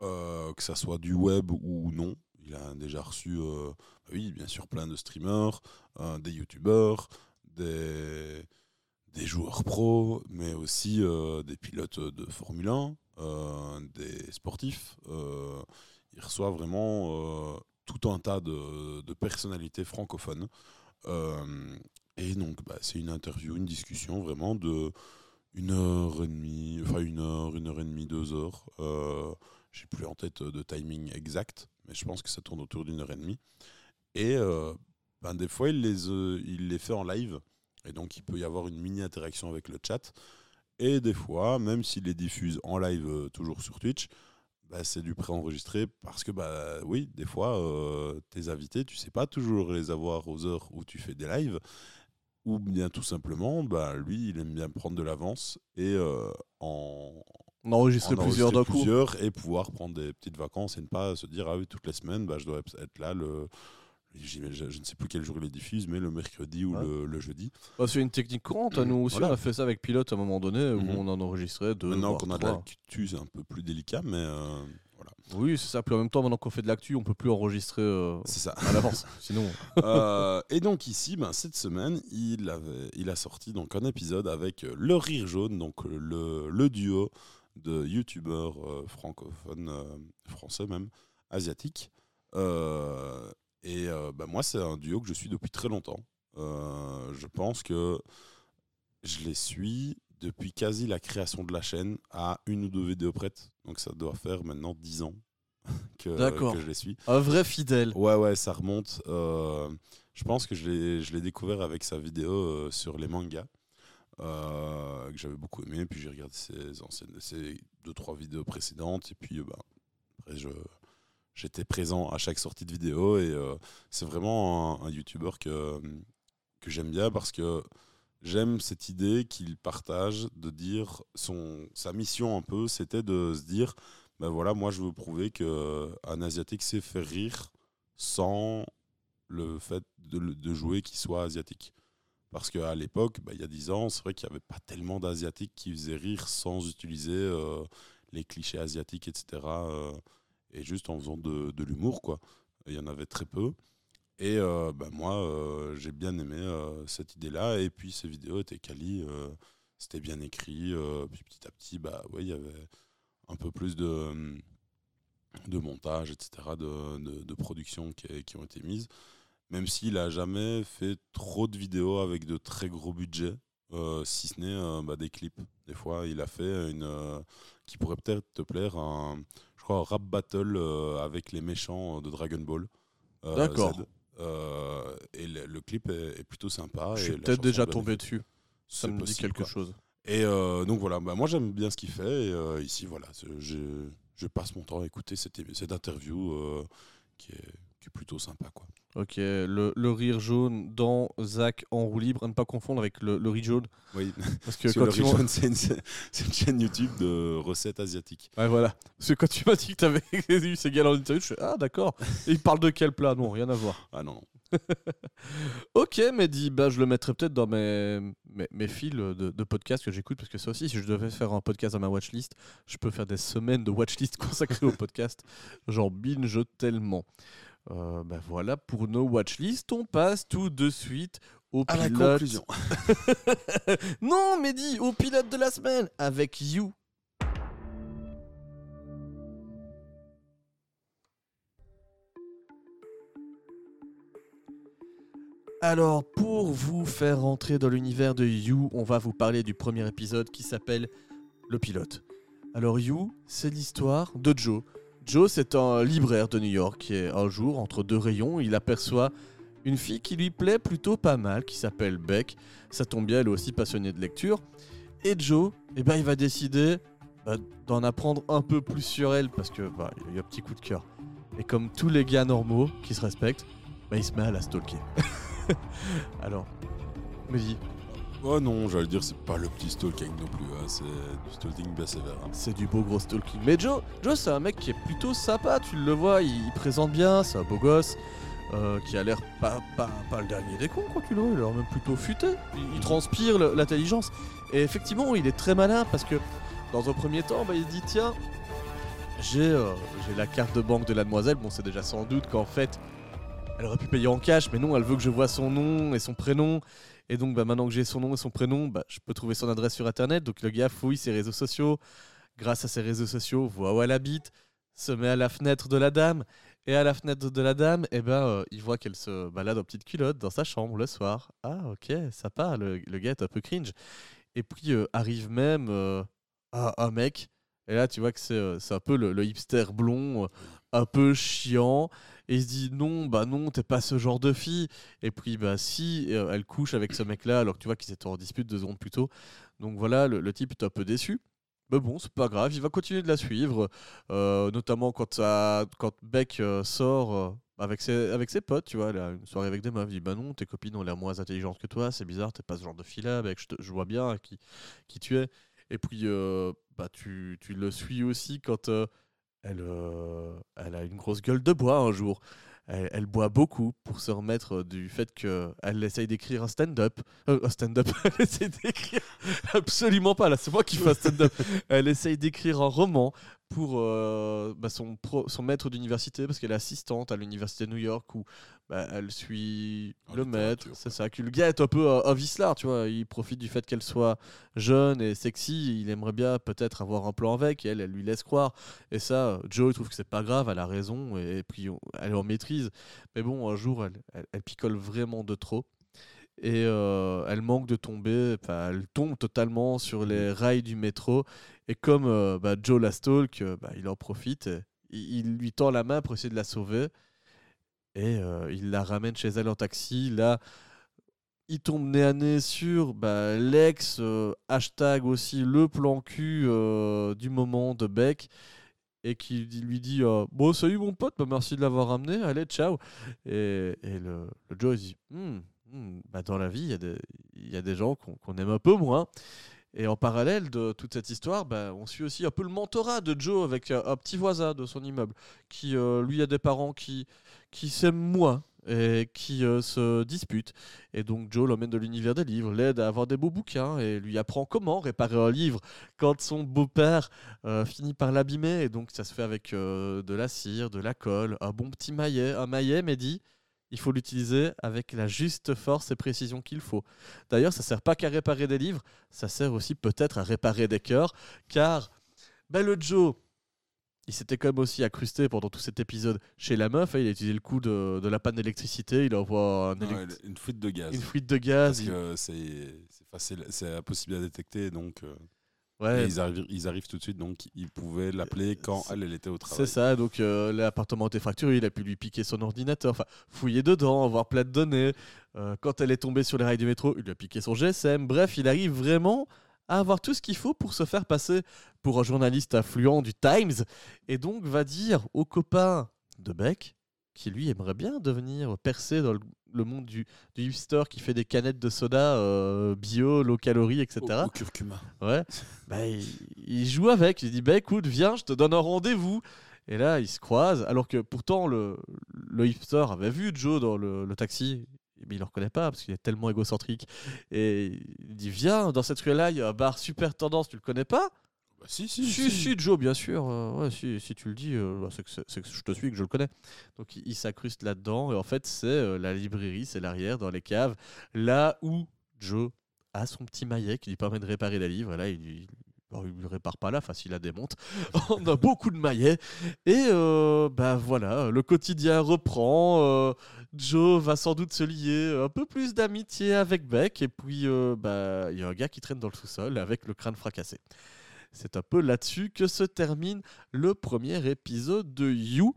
que ça soit du web ou non. Il a déjà reçu, euh, oui, bien sûr, plein de streamers, euh, des youtubeurs, des, des joueurs pros, mais aussi euh, des pilotes de Formule 1, euh, des sportifs. Il reçoit vraiment tout un tas de, de personnalités francophones. Et donc, bah, c'est une interview, une discussion vraiment de une heure et demie, enfin une heure, une heure et demie, deux heures. Euh, J'ai plus en tête de timing exact, mais je pense que ça tourne autour d'une heure et demie. Et euh, ben, des fois, il les, euh, il les fait en live, et donc il peut y avoir une mini interaction avec le chat. Et des fois, même s'il les diffuse en live euh, toujours sur Twitch, bah, c'est du préenregistré parce que bah oui, des fois tes invités, tu sais pas toujours les avoir aux heures où tu fais des lives ou bien tout simplement bah lui, il aime bien prendre de l'avance et en On enregistre en plusieurs d'un enregistrer coup. plusieurs et pouvoir prendre des petites vacances et ne pas se dire ah oui toutes les semaines bah, je dois être là le je ne sais plus quel jour il les diffuse mais le mercredi ou Ouais. le, le jeudi Bah, c'est une technique courante. hein. Nous aussi, Voilà. on a fait ça avec Pilote à un moment donné où Mhm. on en enregistrait deux. maintenant qu'on a de l'actu c'est un peu plus délicat mais euh, voilà Oui, c'est ça. Puis en même temps, maintenant qu'on fait de l'actu, on peut plus enregistrer euh, c'est ça à l'avance. Sinon, Euh, et donc ici, ben, cette semaine, il, avait, il a sorti donc un épisode avec euh, le Rire Jaune, donc le, le duo de youtubeurs euh, francophones, euh, français même, asiatiques. Euh, et ben, moi, c'est un duo que je suis depuis très longtemps. Je pense que je les suis depuis quasi la création de la chaîne à une ou deux vidéos prêtes. Donc ça doit faire maintenant 10 ans que, que je les suis. un vrai fidèle. Ouais, ouais, ça remonte. Je pense que je l'ai, découvert avec sa vidéo sur les mangas, que j'avais beaucoup aimé. Puis j'ai regardé ses anciennes, ses deux, trois vidéos précédentes. Et puis, euh, bah, après, je, j'étais présent à chaque sortie de vidéo. Et euh, c'est vraiment un, un YouTuber que, que j'aime bien parce que j'aime cette idée qu'il partage de dire son sa mission un peu, c'était de se dire, ben voilà, moi je veux prouver que un asiatique sait faire rire sans le fait de, de jouer qu'il soit asiatique. Parce qu'à l'époque, bah, il y a 10 ans, c'est vrai qu'il n'y avait pas tellement d'asiatiques qui faisaient rire sans utiliser euh, les clichés asiatiques, etc. euh, et juste en faisant de, l'humour, quoi. Il y en avait très peu. Et euh, bah, moi, j'ai bien aimé cette idée-là. Et puis, ces vidéos étaient quali, c'était bien écrit. puis petit à petit, bah, il y avait un peu plus de, montage, etc., de, de, de production qui, qui ont été mises. Même s'il a jamais fait trop de vidéos avec de très gros budgets, euh, si ce n'est euh, bah, des clips. Des fois, il a fait une euh, qui pourrait peut-être te plaire, un, je crois, un rap battle avec les méchants de Dragon Ball. D'accord. Et le, le clip est, est plutôt sympa. Je suis peut-être déjà tombé dessus. Ça me dit quelque quoi. chose. Et donc voilà, bah, moi j'aime bien ce qu'il fait. Et ici, voilà, je, je passe mon temps à écouter cette, cette interview qui, est, qui est plutôt sympa. Quoi. Ok, le, le rire jaune dans Zach en roue libre, à ne pas confondre avec le, le riz jaune. Oui, Parce que quand le m'as- John, c'est une, chaîne YouTube de recettes asiatiques. Ouais, voilà. Parce que quand tu m'as dit que tu avais eu ces gars en interview, je suis Ah, d'accord. Et il parle de quel plat? Non, rien à voir. Ah non, non. Ok, Mehdi, bah, je le mettrai peut-être dans mes, mes, mes fils de, de podcast que j'écoute, parce que ça aussi, si je devais faire un podcast dans ma watchlist, je peux faire des semaines de watchlist consacrées au podcast. J'en binge tellement. Euh, bah, voilà pour nos watchlists. On passe tout de suite au À la pilote. conclusion. non, Mehdi, au pilote de la semaine avec You. Alors, pour vous faire rentrer dans l'univers de You, on va vous parler du premier épisode qui s'appelle Le pilote. Alors, You, c'est l'histoire de Joe. Joe, c'est un libraire de New York est un jour, entre deux rayons, il aperçoit une fille qui lui plaît plutôt pas mal, qui s'appelle Beck. Ça tombe bien, elle est aussi passionnée de lecture. Et Joe, eh ben, il va décider bah, d'en apprendre un peu plus sur elle parce que bah, il y a un petit coup de cœur. Et comme tous les gars normaux qui se respectent, bah, il se met à la stalker. Alors, me dis, Oh non, j'allais dire, c'est pas le petit stalking non plus. hein, C'est du stalking bien sévère. hein. c'est du beau gros stalking. Mais Joe, Joe c'est un mec qui est plutôt sympa, tu le vois, il, présente bien, c'est un beau gosse. euh, qui a l'air pas, pas, le dernier des cons, quoi, tu le vois, il a l'air même plutôt futé. Il, transpire l'intelligence. Et effectivement, il est très malin parce que dans un premier temps, bah, il dit tiens, j'ai euh, j'ai la carte de banque de la demoiselle. Bon, c'est déjà sans doute qu'en fait, elle aurait pu payer en cash, mais non, elle veut que je vois son nom et son prénom. Et donc, bah, maintenant que j'ai son nom et son prénom, bah, je peux trouver son adresse sur internet. Donc, le gars fouille ses réseaux sociaux. Grâce à ses réseaux sociaux, voit où elle habite, se met à la fenêtre de la dame. Et à la fenêtre de la dame, eh ben, euh, il voit qu'elle se balade en petite culotte dans sa chambre le soir. Ah, ok, sympa, le, le gars est un peu cringe. Et puis euh, arrive même euh, un, mec. Et là, tu vois que c'est euh, un peu le, le hipster blond, un peu chiant. Et il se dit non, bah non, t'es pas ce genre de fille. Et puis, bah si, euh, elle couche avec ce mec-là, alors que tu vois qu'ils étaient en dispute deux secondes plus tôt. Donc voilà, le, type est un peu déçu. Mais bon, c'est pas grave, il va continuer de la suivre, euh, notamment quand, ça, quand Beck euh, sort avec, ses, avec ses potes, tu vois, une soirée avec des meufs, il dit bah non, tes copines ont l'air moins intelligentes que toi, c'est bizarre, t'es pas ce genre de fille-là, Beck, je, je vois bien qui, qui tu es. Et puis, bah, tu, tu le suis aussi quand elle, euh, elle a une grosse gueule de bois un jour. Elle, elle boit beaucoup pour se remettre du fait qu'elle essaye d'écrire un stand-up. Euh, un stand-up, elle essaye d'écrire. Absolument pas, là, c'est moi qui fais un stand-up. elle essaye d'écrire un roman pour euh, bah, son, pro- son maître d'université, parce qu'elle est assistante à l'université de New York, où bah, elle suit En le maître. C'est ça. que Le gars est un peu un, un vicelard, tu vois. Il profite du fait qu'elle soit jeune et sexy. Il aimerait bien peut-être avoir un plan avec, et elle, elle lui laisse croire. Et ça, Joe, trouve que c'est pas grave, elle a raison, et, puis on- elle en maîtrise. Mais bon, un jour, elle, elle- elle picole vraiment de trop. Et euh, elle manque de tomber, elle tombe totalement sur les rails du métro. Et comme euh, bah, Joe la stalk, euh, bah, il en profite. et il, lui tend la main pour essayer de la sauver. Et euh, il la ramène chez elle en taxi. Là, il tombe nez à nez sur bah, l'ex, hashtag aussi le plan cul du moment de Beck. Et qui lui dit euh, Bon, salut mon pote, bah, merci de l'avoir ramené, allez, ciao. Et, et le, le Joe il dit hmm, bah, dans la vie, il y, a des- gens qu'on aime un peu moins. Et en parallèle de toute cette histoire, bah, on suit aussi un peu le mentorat de Joe avec euh, un petit voisin de son immeuble qui, euh, lui, a des parents qui, s'aiment moins et qui euh, se disputent. Et donc Joe l'emmène de l'univers des livres, l'aide à avoir des beaux bouquins et lui apprend comment réparer un livre quand son beau-père finit par l'abîmer. Et donc ça se fait avec de la cire, de la colle, un bon petit maillet. Un maillet, dit, il faut l'utiliser avec la juste force et précision qu'il faut. D'ailleurs, ça sert pas qu'à réparer des livres, ça sert aussi peut-être à réparer des cœurs, car ben, le Joe, il s'était quand même aussi accrusté pendant tout cet épisode chez la meuf. hein, il a utilisé le coup de, de la panne d'électricité, il envoie un Ouais, élect- une fuite de gaz. une fuite de gaz. Parce il- que c'est c'est facile, c'est impossible à détecter, donc euh, Ouais, et ils, arrivent, ils arrivent tout de suite, donc ils pouvaient l'appeler quand C'est- elle, elle était au C'est travail. ça, donc euh, l'appartement était fracturé, il a pu lui piquer son ordinateur, enfin fouiller dedans, avoir plein de données. Euh, quand elle est tombée sur les rails du métro, il lui a piqué son GSM. Bref, il arrive vraiment à avoir tout ce qu'il faut pour se faire passer pour un journaliste influent du Times et donc va dire au copain de Beck qui lui aimerait bien devenir percé dans le, le monde du, du hipster qui fait des canettes de soda euh, bio, low calories, etc. Au, au curcuma. Ouais. Bah, il, il joue avec. Il dit Bah écoute, viens, je te donne un rendez-vous. Et là, ils se croisent. Alors que pourtant, le, le hipster avait vu Joe dans le, le taxi. Mais il le reconnaît pas parce qu'il est tellement égocentrique. Et il dit Viens, dans cette rue-là, il y a un bar super tendance. Tu le connais pas? Bah, si, si, si, si, Joe, bien sûr. Euh, ouais, si, si tu le dis, euh, bah, c'est que, c'est- c'est que je te suis, que je le connais. Donc il, il s'incruste là-dedans. Et en fait, c'est euh, la librairie, c'est l'arrière, dans les caves, là où Joe a son petit maillet qui lui permet de réparer les livres. Et là, il lui. bon, il lui répare pas là, enfin s'il la démonte. On a beaucoup de maillets. Et euh, bah voilà, le quotidien reprend. euh, Joe va sans doute se lier un peu plus d'amitié avec Beck. Et puis, euh, bah, il y a un gars qui traîne dans le sous-sol avec le crâne fracassé. C'est un peu là-dessus que se termine le premier épisode de You.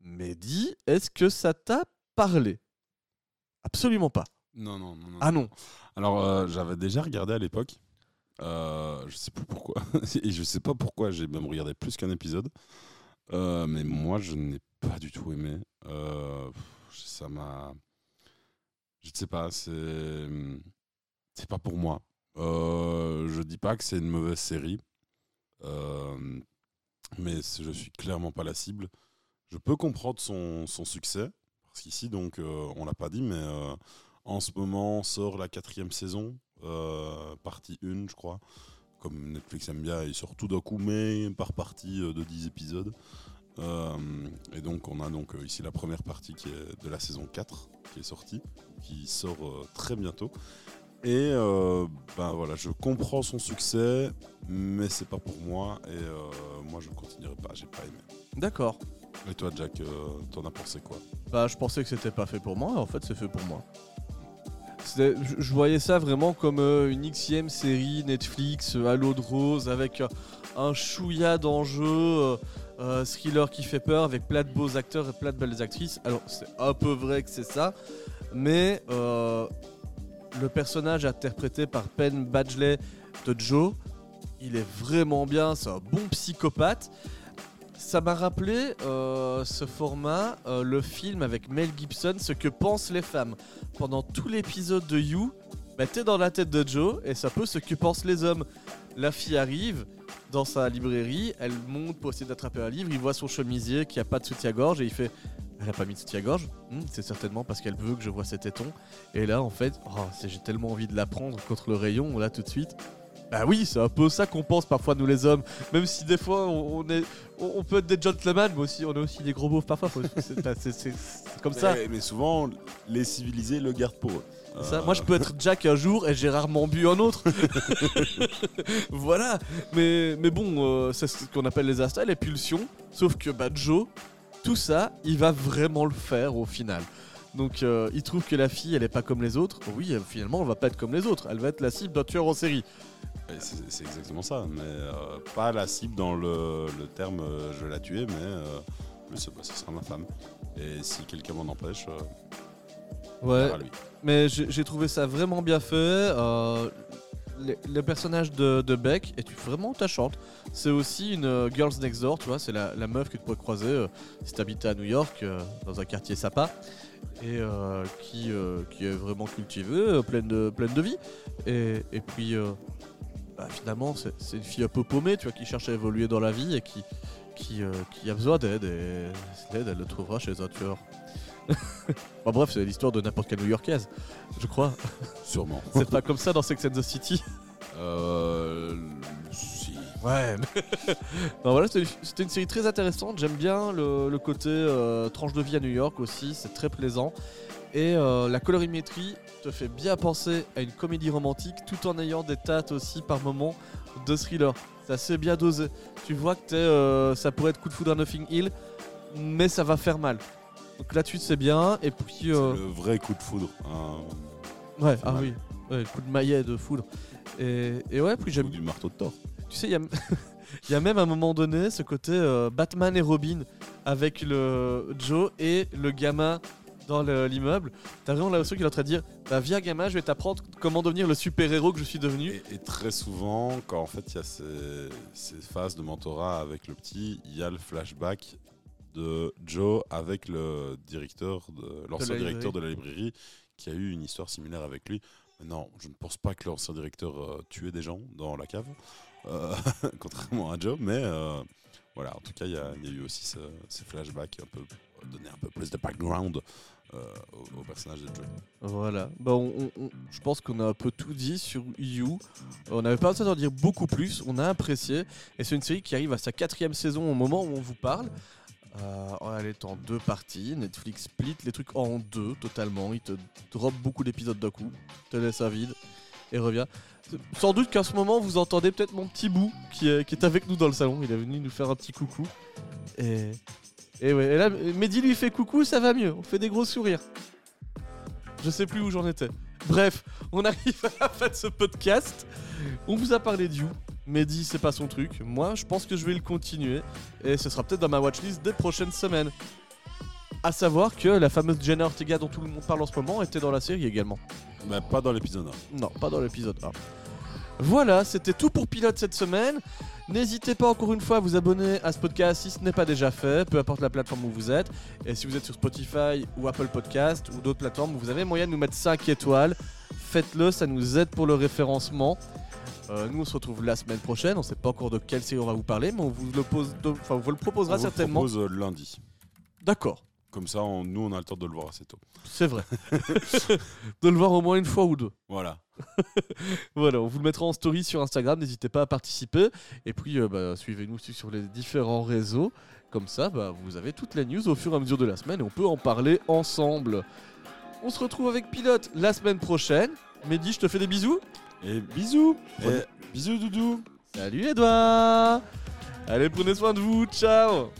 Mehdi, est-ce que ça t'a parlé? Absolument pas. Non, non, non. non. Ah non. Alors, euh, j'avais déjà regardé à l'époque. Euh, je sais plus pourquoi. Et je sais pas pourquoi j'ai même regardé plus qu'un épisode. Euh, mais moi, je n'ai pas du tout aimé. Euh, ça m'a. Je ne sais pas, c'est. C'est pas pour moi. Je dis pas que c'est une mauvaise série. Euh, mais je suis clairement pas la cible. Je peux comprendre son, succès. Parce qu'ici, donc, euh, on l'a pas dit, mais euh, en ce moment sort la quatrième saison, euh, partie 1, je crois. Comme Netflix aime bien, il sort tout d'un coup, mais par partie de 10 épisodes. Et donc, on a donc ici la première partie qui est de la saison 4 qui est sortie, qui sort très bientôt. Et euh, ben voilà, je comprends son succès, mais c'est pas pour moi. Et euh, moi, je ne continuerai pas, j'ai pas aimé. D'accord. Et toi, Jack, euh, t'en as pensé quoi? Bah, je pensais que c'était pas fait pour moi, en fait, c'est fait pour moi. Je, je voyais ça vraiment comme une XIème série Netflix à l'eau de rose avec un chouïa d'enjeux, euh, thriller qui fait peur avec plein de beaux acteurs et plein de belles actrices. Alors, c'est un peu vrai que c'est ça, mais euh, le personnage interprété par Penn Badgley de Joe, il est vraiment bien, c'est un bon psychopathe. Ça m'a rappelé euh, ce format, euh, le film avec Mel Gibson, ce que pensent les femmes. Pendant tout l'épisode de You, bah, t'es dans la tête de Joe et ça peut ce que pensent les hommes. La fille arrive dans sa librairie, elle monte pour essayer d'attraper un livre, il voit son chemisier qui a pas de soutien-gorge et il fait Elle a pas mis de soutien-gorge Hmm, C'est certainement parce qu'elle veut que je vois ses tétons. Et là, en fait, oh, j'ai tellement envie de la prendre contre le rayon, là tout de suite. Bah oui, c'est un peu ça qu'on pense parfois nous les hommes. Même si des fois on, est, on, peut être des gentlemen, mais aussi on est aussi des gros beaufs parfois. C'est comme ça. Mais, mais souvent, les civilisés le gardent pour eux. Ça, Moi, je peux être Jack un jour et j'ai rarement bu un autre. voilà. Mais, mais bon, euh, c'est ce qu'on appelle les instants, les pulsions. Sauf que bah, Joe, tout ça, il va vraiment le faire au final. Donc, euh, il trouve que la fille, elle est pas comme les autres. Oui, euh, finalement, elle va pas être comme les autres. Elle va être la cible d'un tueur en série. C'est exactement ça, mais euh, pas la cible dans le, le terme euh, je vais la tuer, mais bah, ce sera ma femme. Et si quelqu'un m'en empêche, Ouais. à lui. Mais j'ai trouvé ça vraiment bien fait. Le, personnage de, Beck est vraiment attachante. C'est aussi une euh, Girls Next Door, tu vois, c'est la, meuf que tu pourrais croiser euh, si t'habitais à New York, euh, dans un quartier sympa. et euh, qui, qui est vraiment cultivée, pleine, de, pleine de vie. Et, et puis, bah, finalement, c'est une fille un peu paumée, tu vois, qui cherche à évoluer dans la vie et qui, qui a besoin d'aide. Et l'aide, elle le trouvera chez un tueur. Bon, bref, c'est l'histoire de n'importe quelle New-Yorkaise, je crois. Sûrement. C'est pas comme ça dans Sex and the City? Euh, si. Ouais. non, voilà, c'était une série très intéressante. J'aime bien le, le côté euh, tranche de vie à New York aussi. C'est très plaisant. Et euh, la colorimétrie te fait bien penser à une comédie romantique tout en ayant des tâtes aussi par moment de thriller. C'est assez bien dosé. Tu vois que euh, ça pourrait être coup de foudre à Nothing Hill, mais ça va faire mal. Donc là-dessus, c'est bien. Et puis. euh, le vrai coup de foudre. hein. ouais, ah mal. oui. Ouais, coup de maillet de foudre. Et, et ouais, puis j'aime du marteau de Thor. tu sais, il y a, il y a même à un moment donné ce côté euh, Batman et Robin avec le Joe et le gamin dans le- l'immeuble. T'as vraiment l'impression qu'il est en train de dire Bah, viens, gamin, je vais t'apprendre comment devenir le super-héros que je suis devenu. Et, et très souvent, quand en fait il y a ces, ces phases de mentorat avec le petit, il y a le flashback de Joe avec le directeur, l'ancien la directeur de la librairie, qui a eu une histoire similaire avec lui. Non, je ne pense pas que l'ancien directeur euh, tuait des gens dans la cave, euh, contrairement à Joe. Mais euh, voilà, en tout cas, il y, y a eu aussi ce- ces flashbacks un peu donner un peu plus de background au, au personnage de Joe. Voilà. Bah, on- on- on- je pense qu'on a un peu tout dit sur You. On n'avait pas besoin d'en dire beaucoup plus. On a apprécié. Et c'est une série qui arrive à sa quatrième saison au moment où on vous parle. Euh, elle est en deux parties. Netflix split les trucs en deux totalement. Il te drop beaucoup d'épisodes d'un coup, te laisse à vide et revient. Sans doute qu'à ce moment, vous entendez peut-être mon petit bout qui est, avec nous dans le salon. Il est venu nous faire un petit coucou. Et, ouais, et là, Mehdi lui fait coucou, ça va mieux. On fait des gros sourires. Je sais plus où j'en étais. Bref, on arrive à la ce podcast. On vous a parlé de You. Mehdi, c'est pas son truc. Moi, je pense que je vais le continuer. Et ce sera peut-être dans ma watchlist des prochaines semaines. À savoir que la fameuse Jenna Ortega dont tout le monde parle en ce moment était dans la série également. Mais pas dans l'épisode 1. Non, pas dans l'épisode 1. Voilà, c'était tout pour Pilote cette semaine. N'hésitez pas encore une fois à vous abonner à ce podcast si ce n'est pas déjà fait, peu importe la plateforme où vous êtes. Et si vous êtes sur Spotify ou Apple Podcast ou d'autres plateformes où vous avez moyen de nous mettre 5 étoiles, faites-le, ça nous aide pour le référencement. Euh, nous on se retrouve la semaine prochaine, on sait pas encore de quelle série on va vous parler, mais on vous le, pose de- enfin, on vous le proposera On vous certainement. propose euh, lundi. D'accord, Comme ça, on- nous, on a le temps de le voir assez tôt. c'est vrai. de le voir au moins une fois ou deux. Voilà. Voilà, on vous le mettra en story sur Instagram, n'hésitez pas à participer. Et puis, euh, bah, suivez-nous sur les différents réseaux. Comme ça, bah, vous avez toutes les news au fur et à mesure de la semaine et on peut en parler ensemble. On se retrouve avec Pilote la semaine prochaine. Mehdi, je te fais des bisous. Et bisous. Et bisous, doudou. Salut Edouard Allez, prenez soin de vous, ciao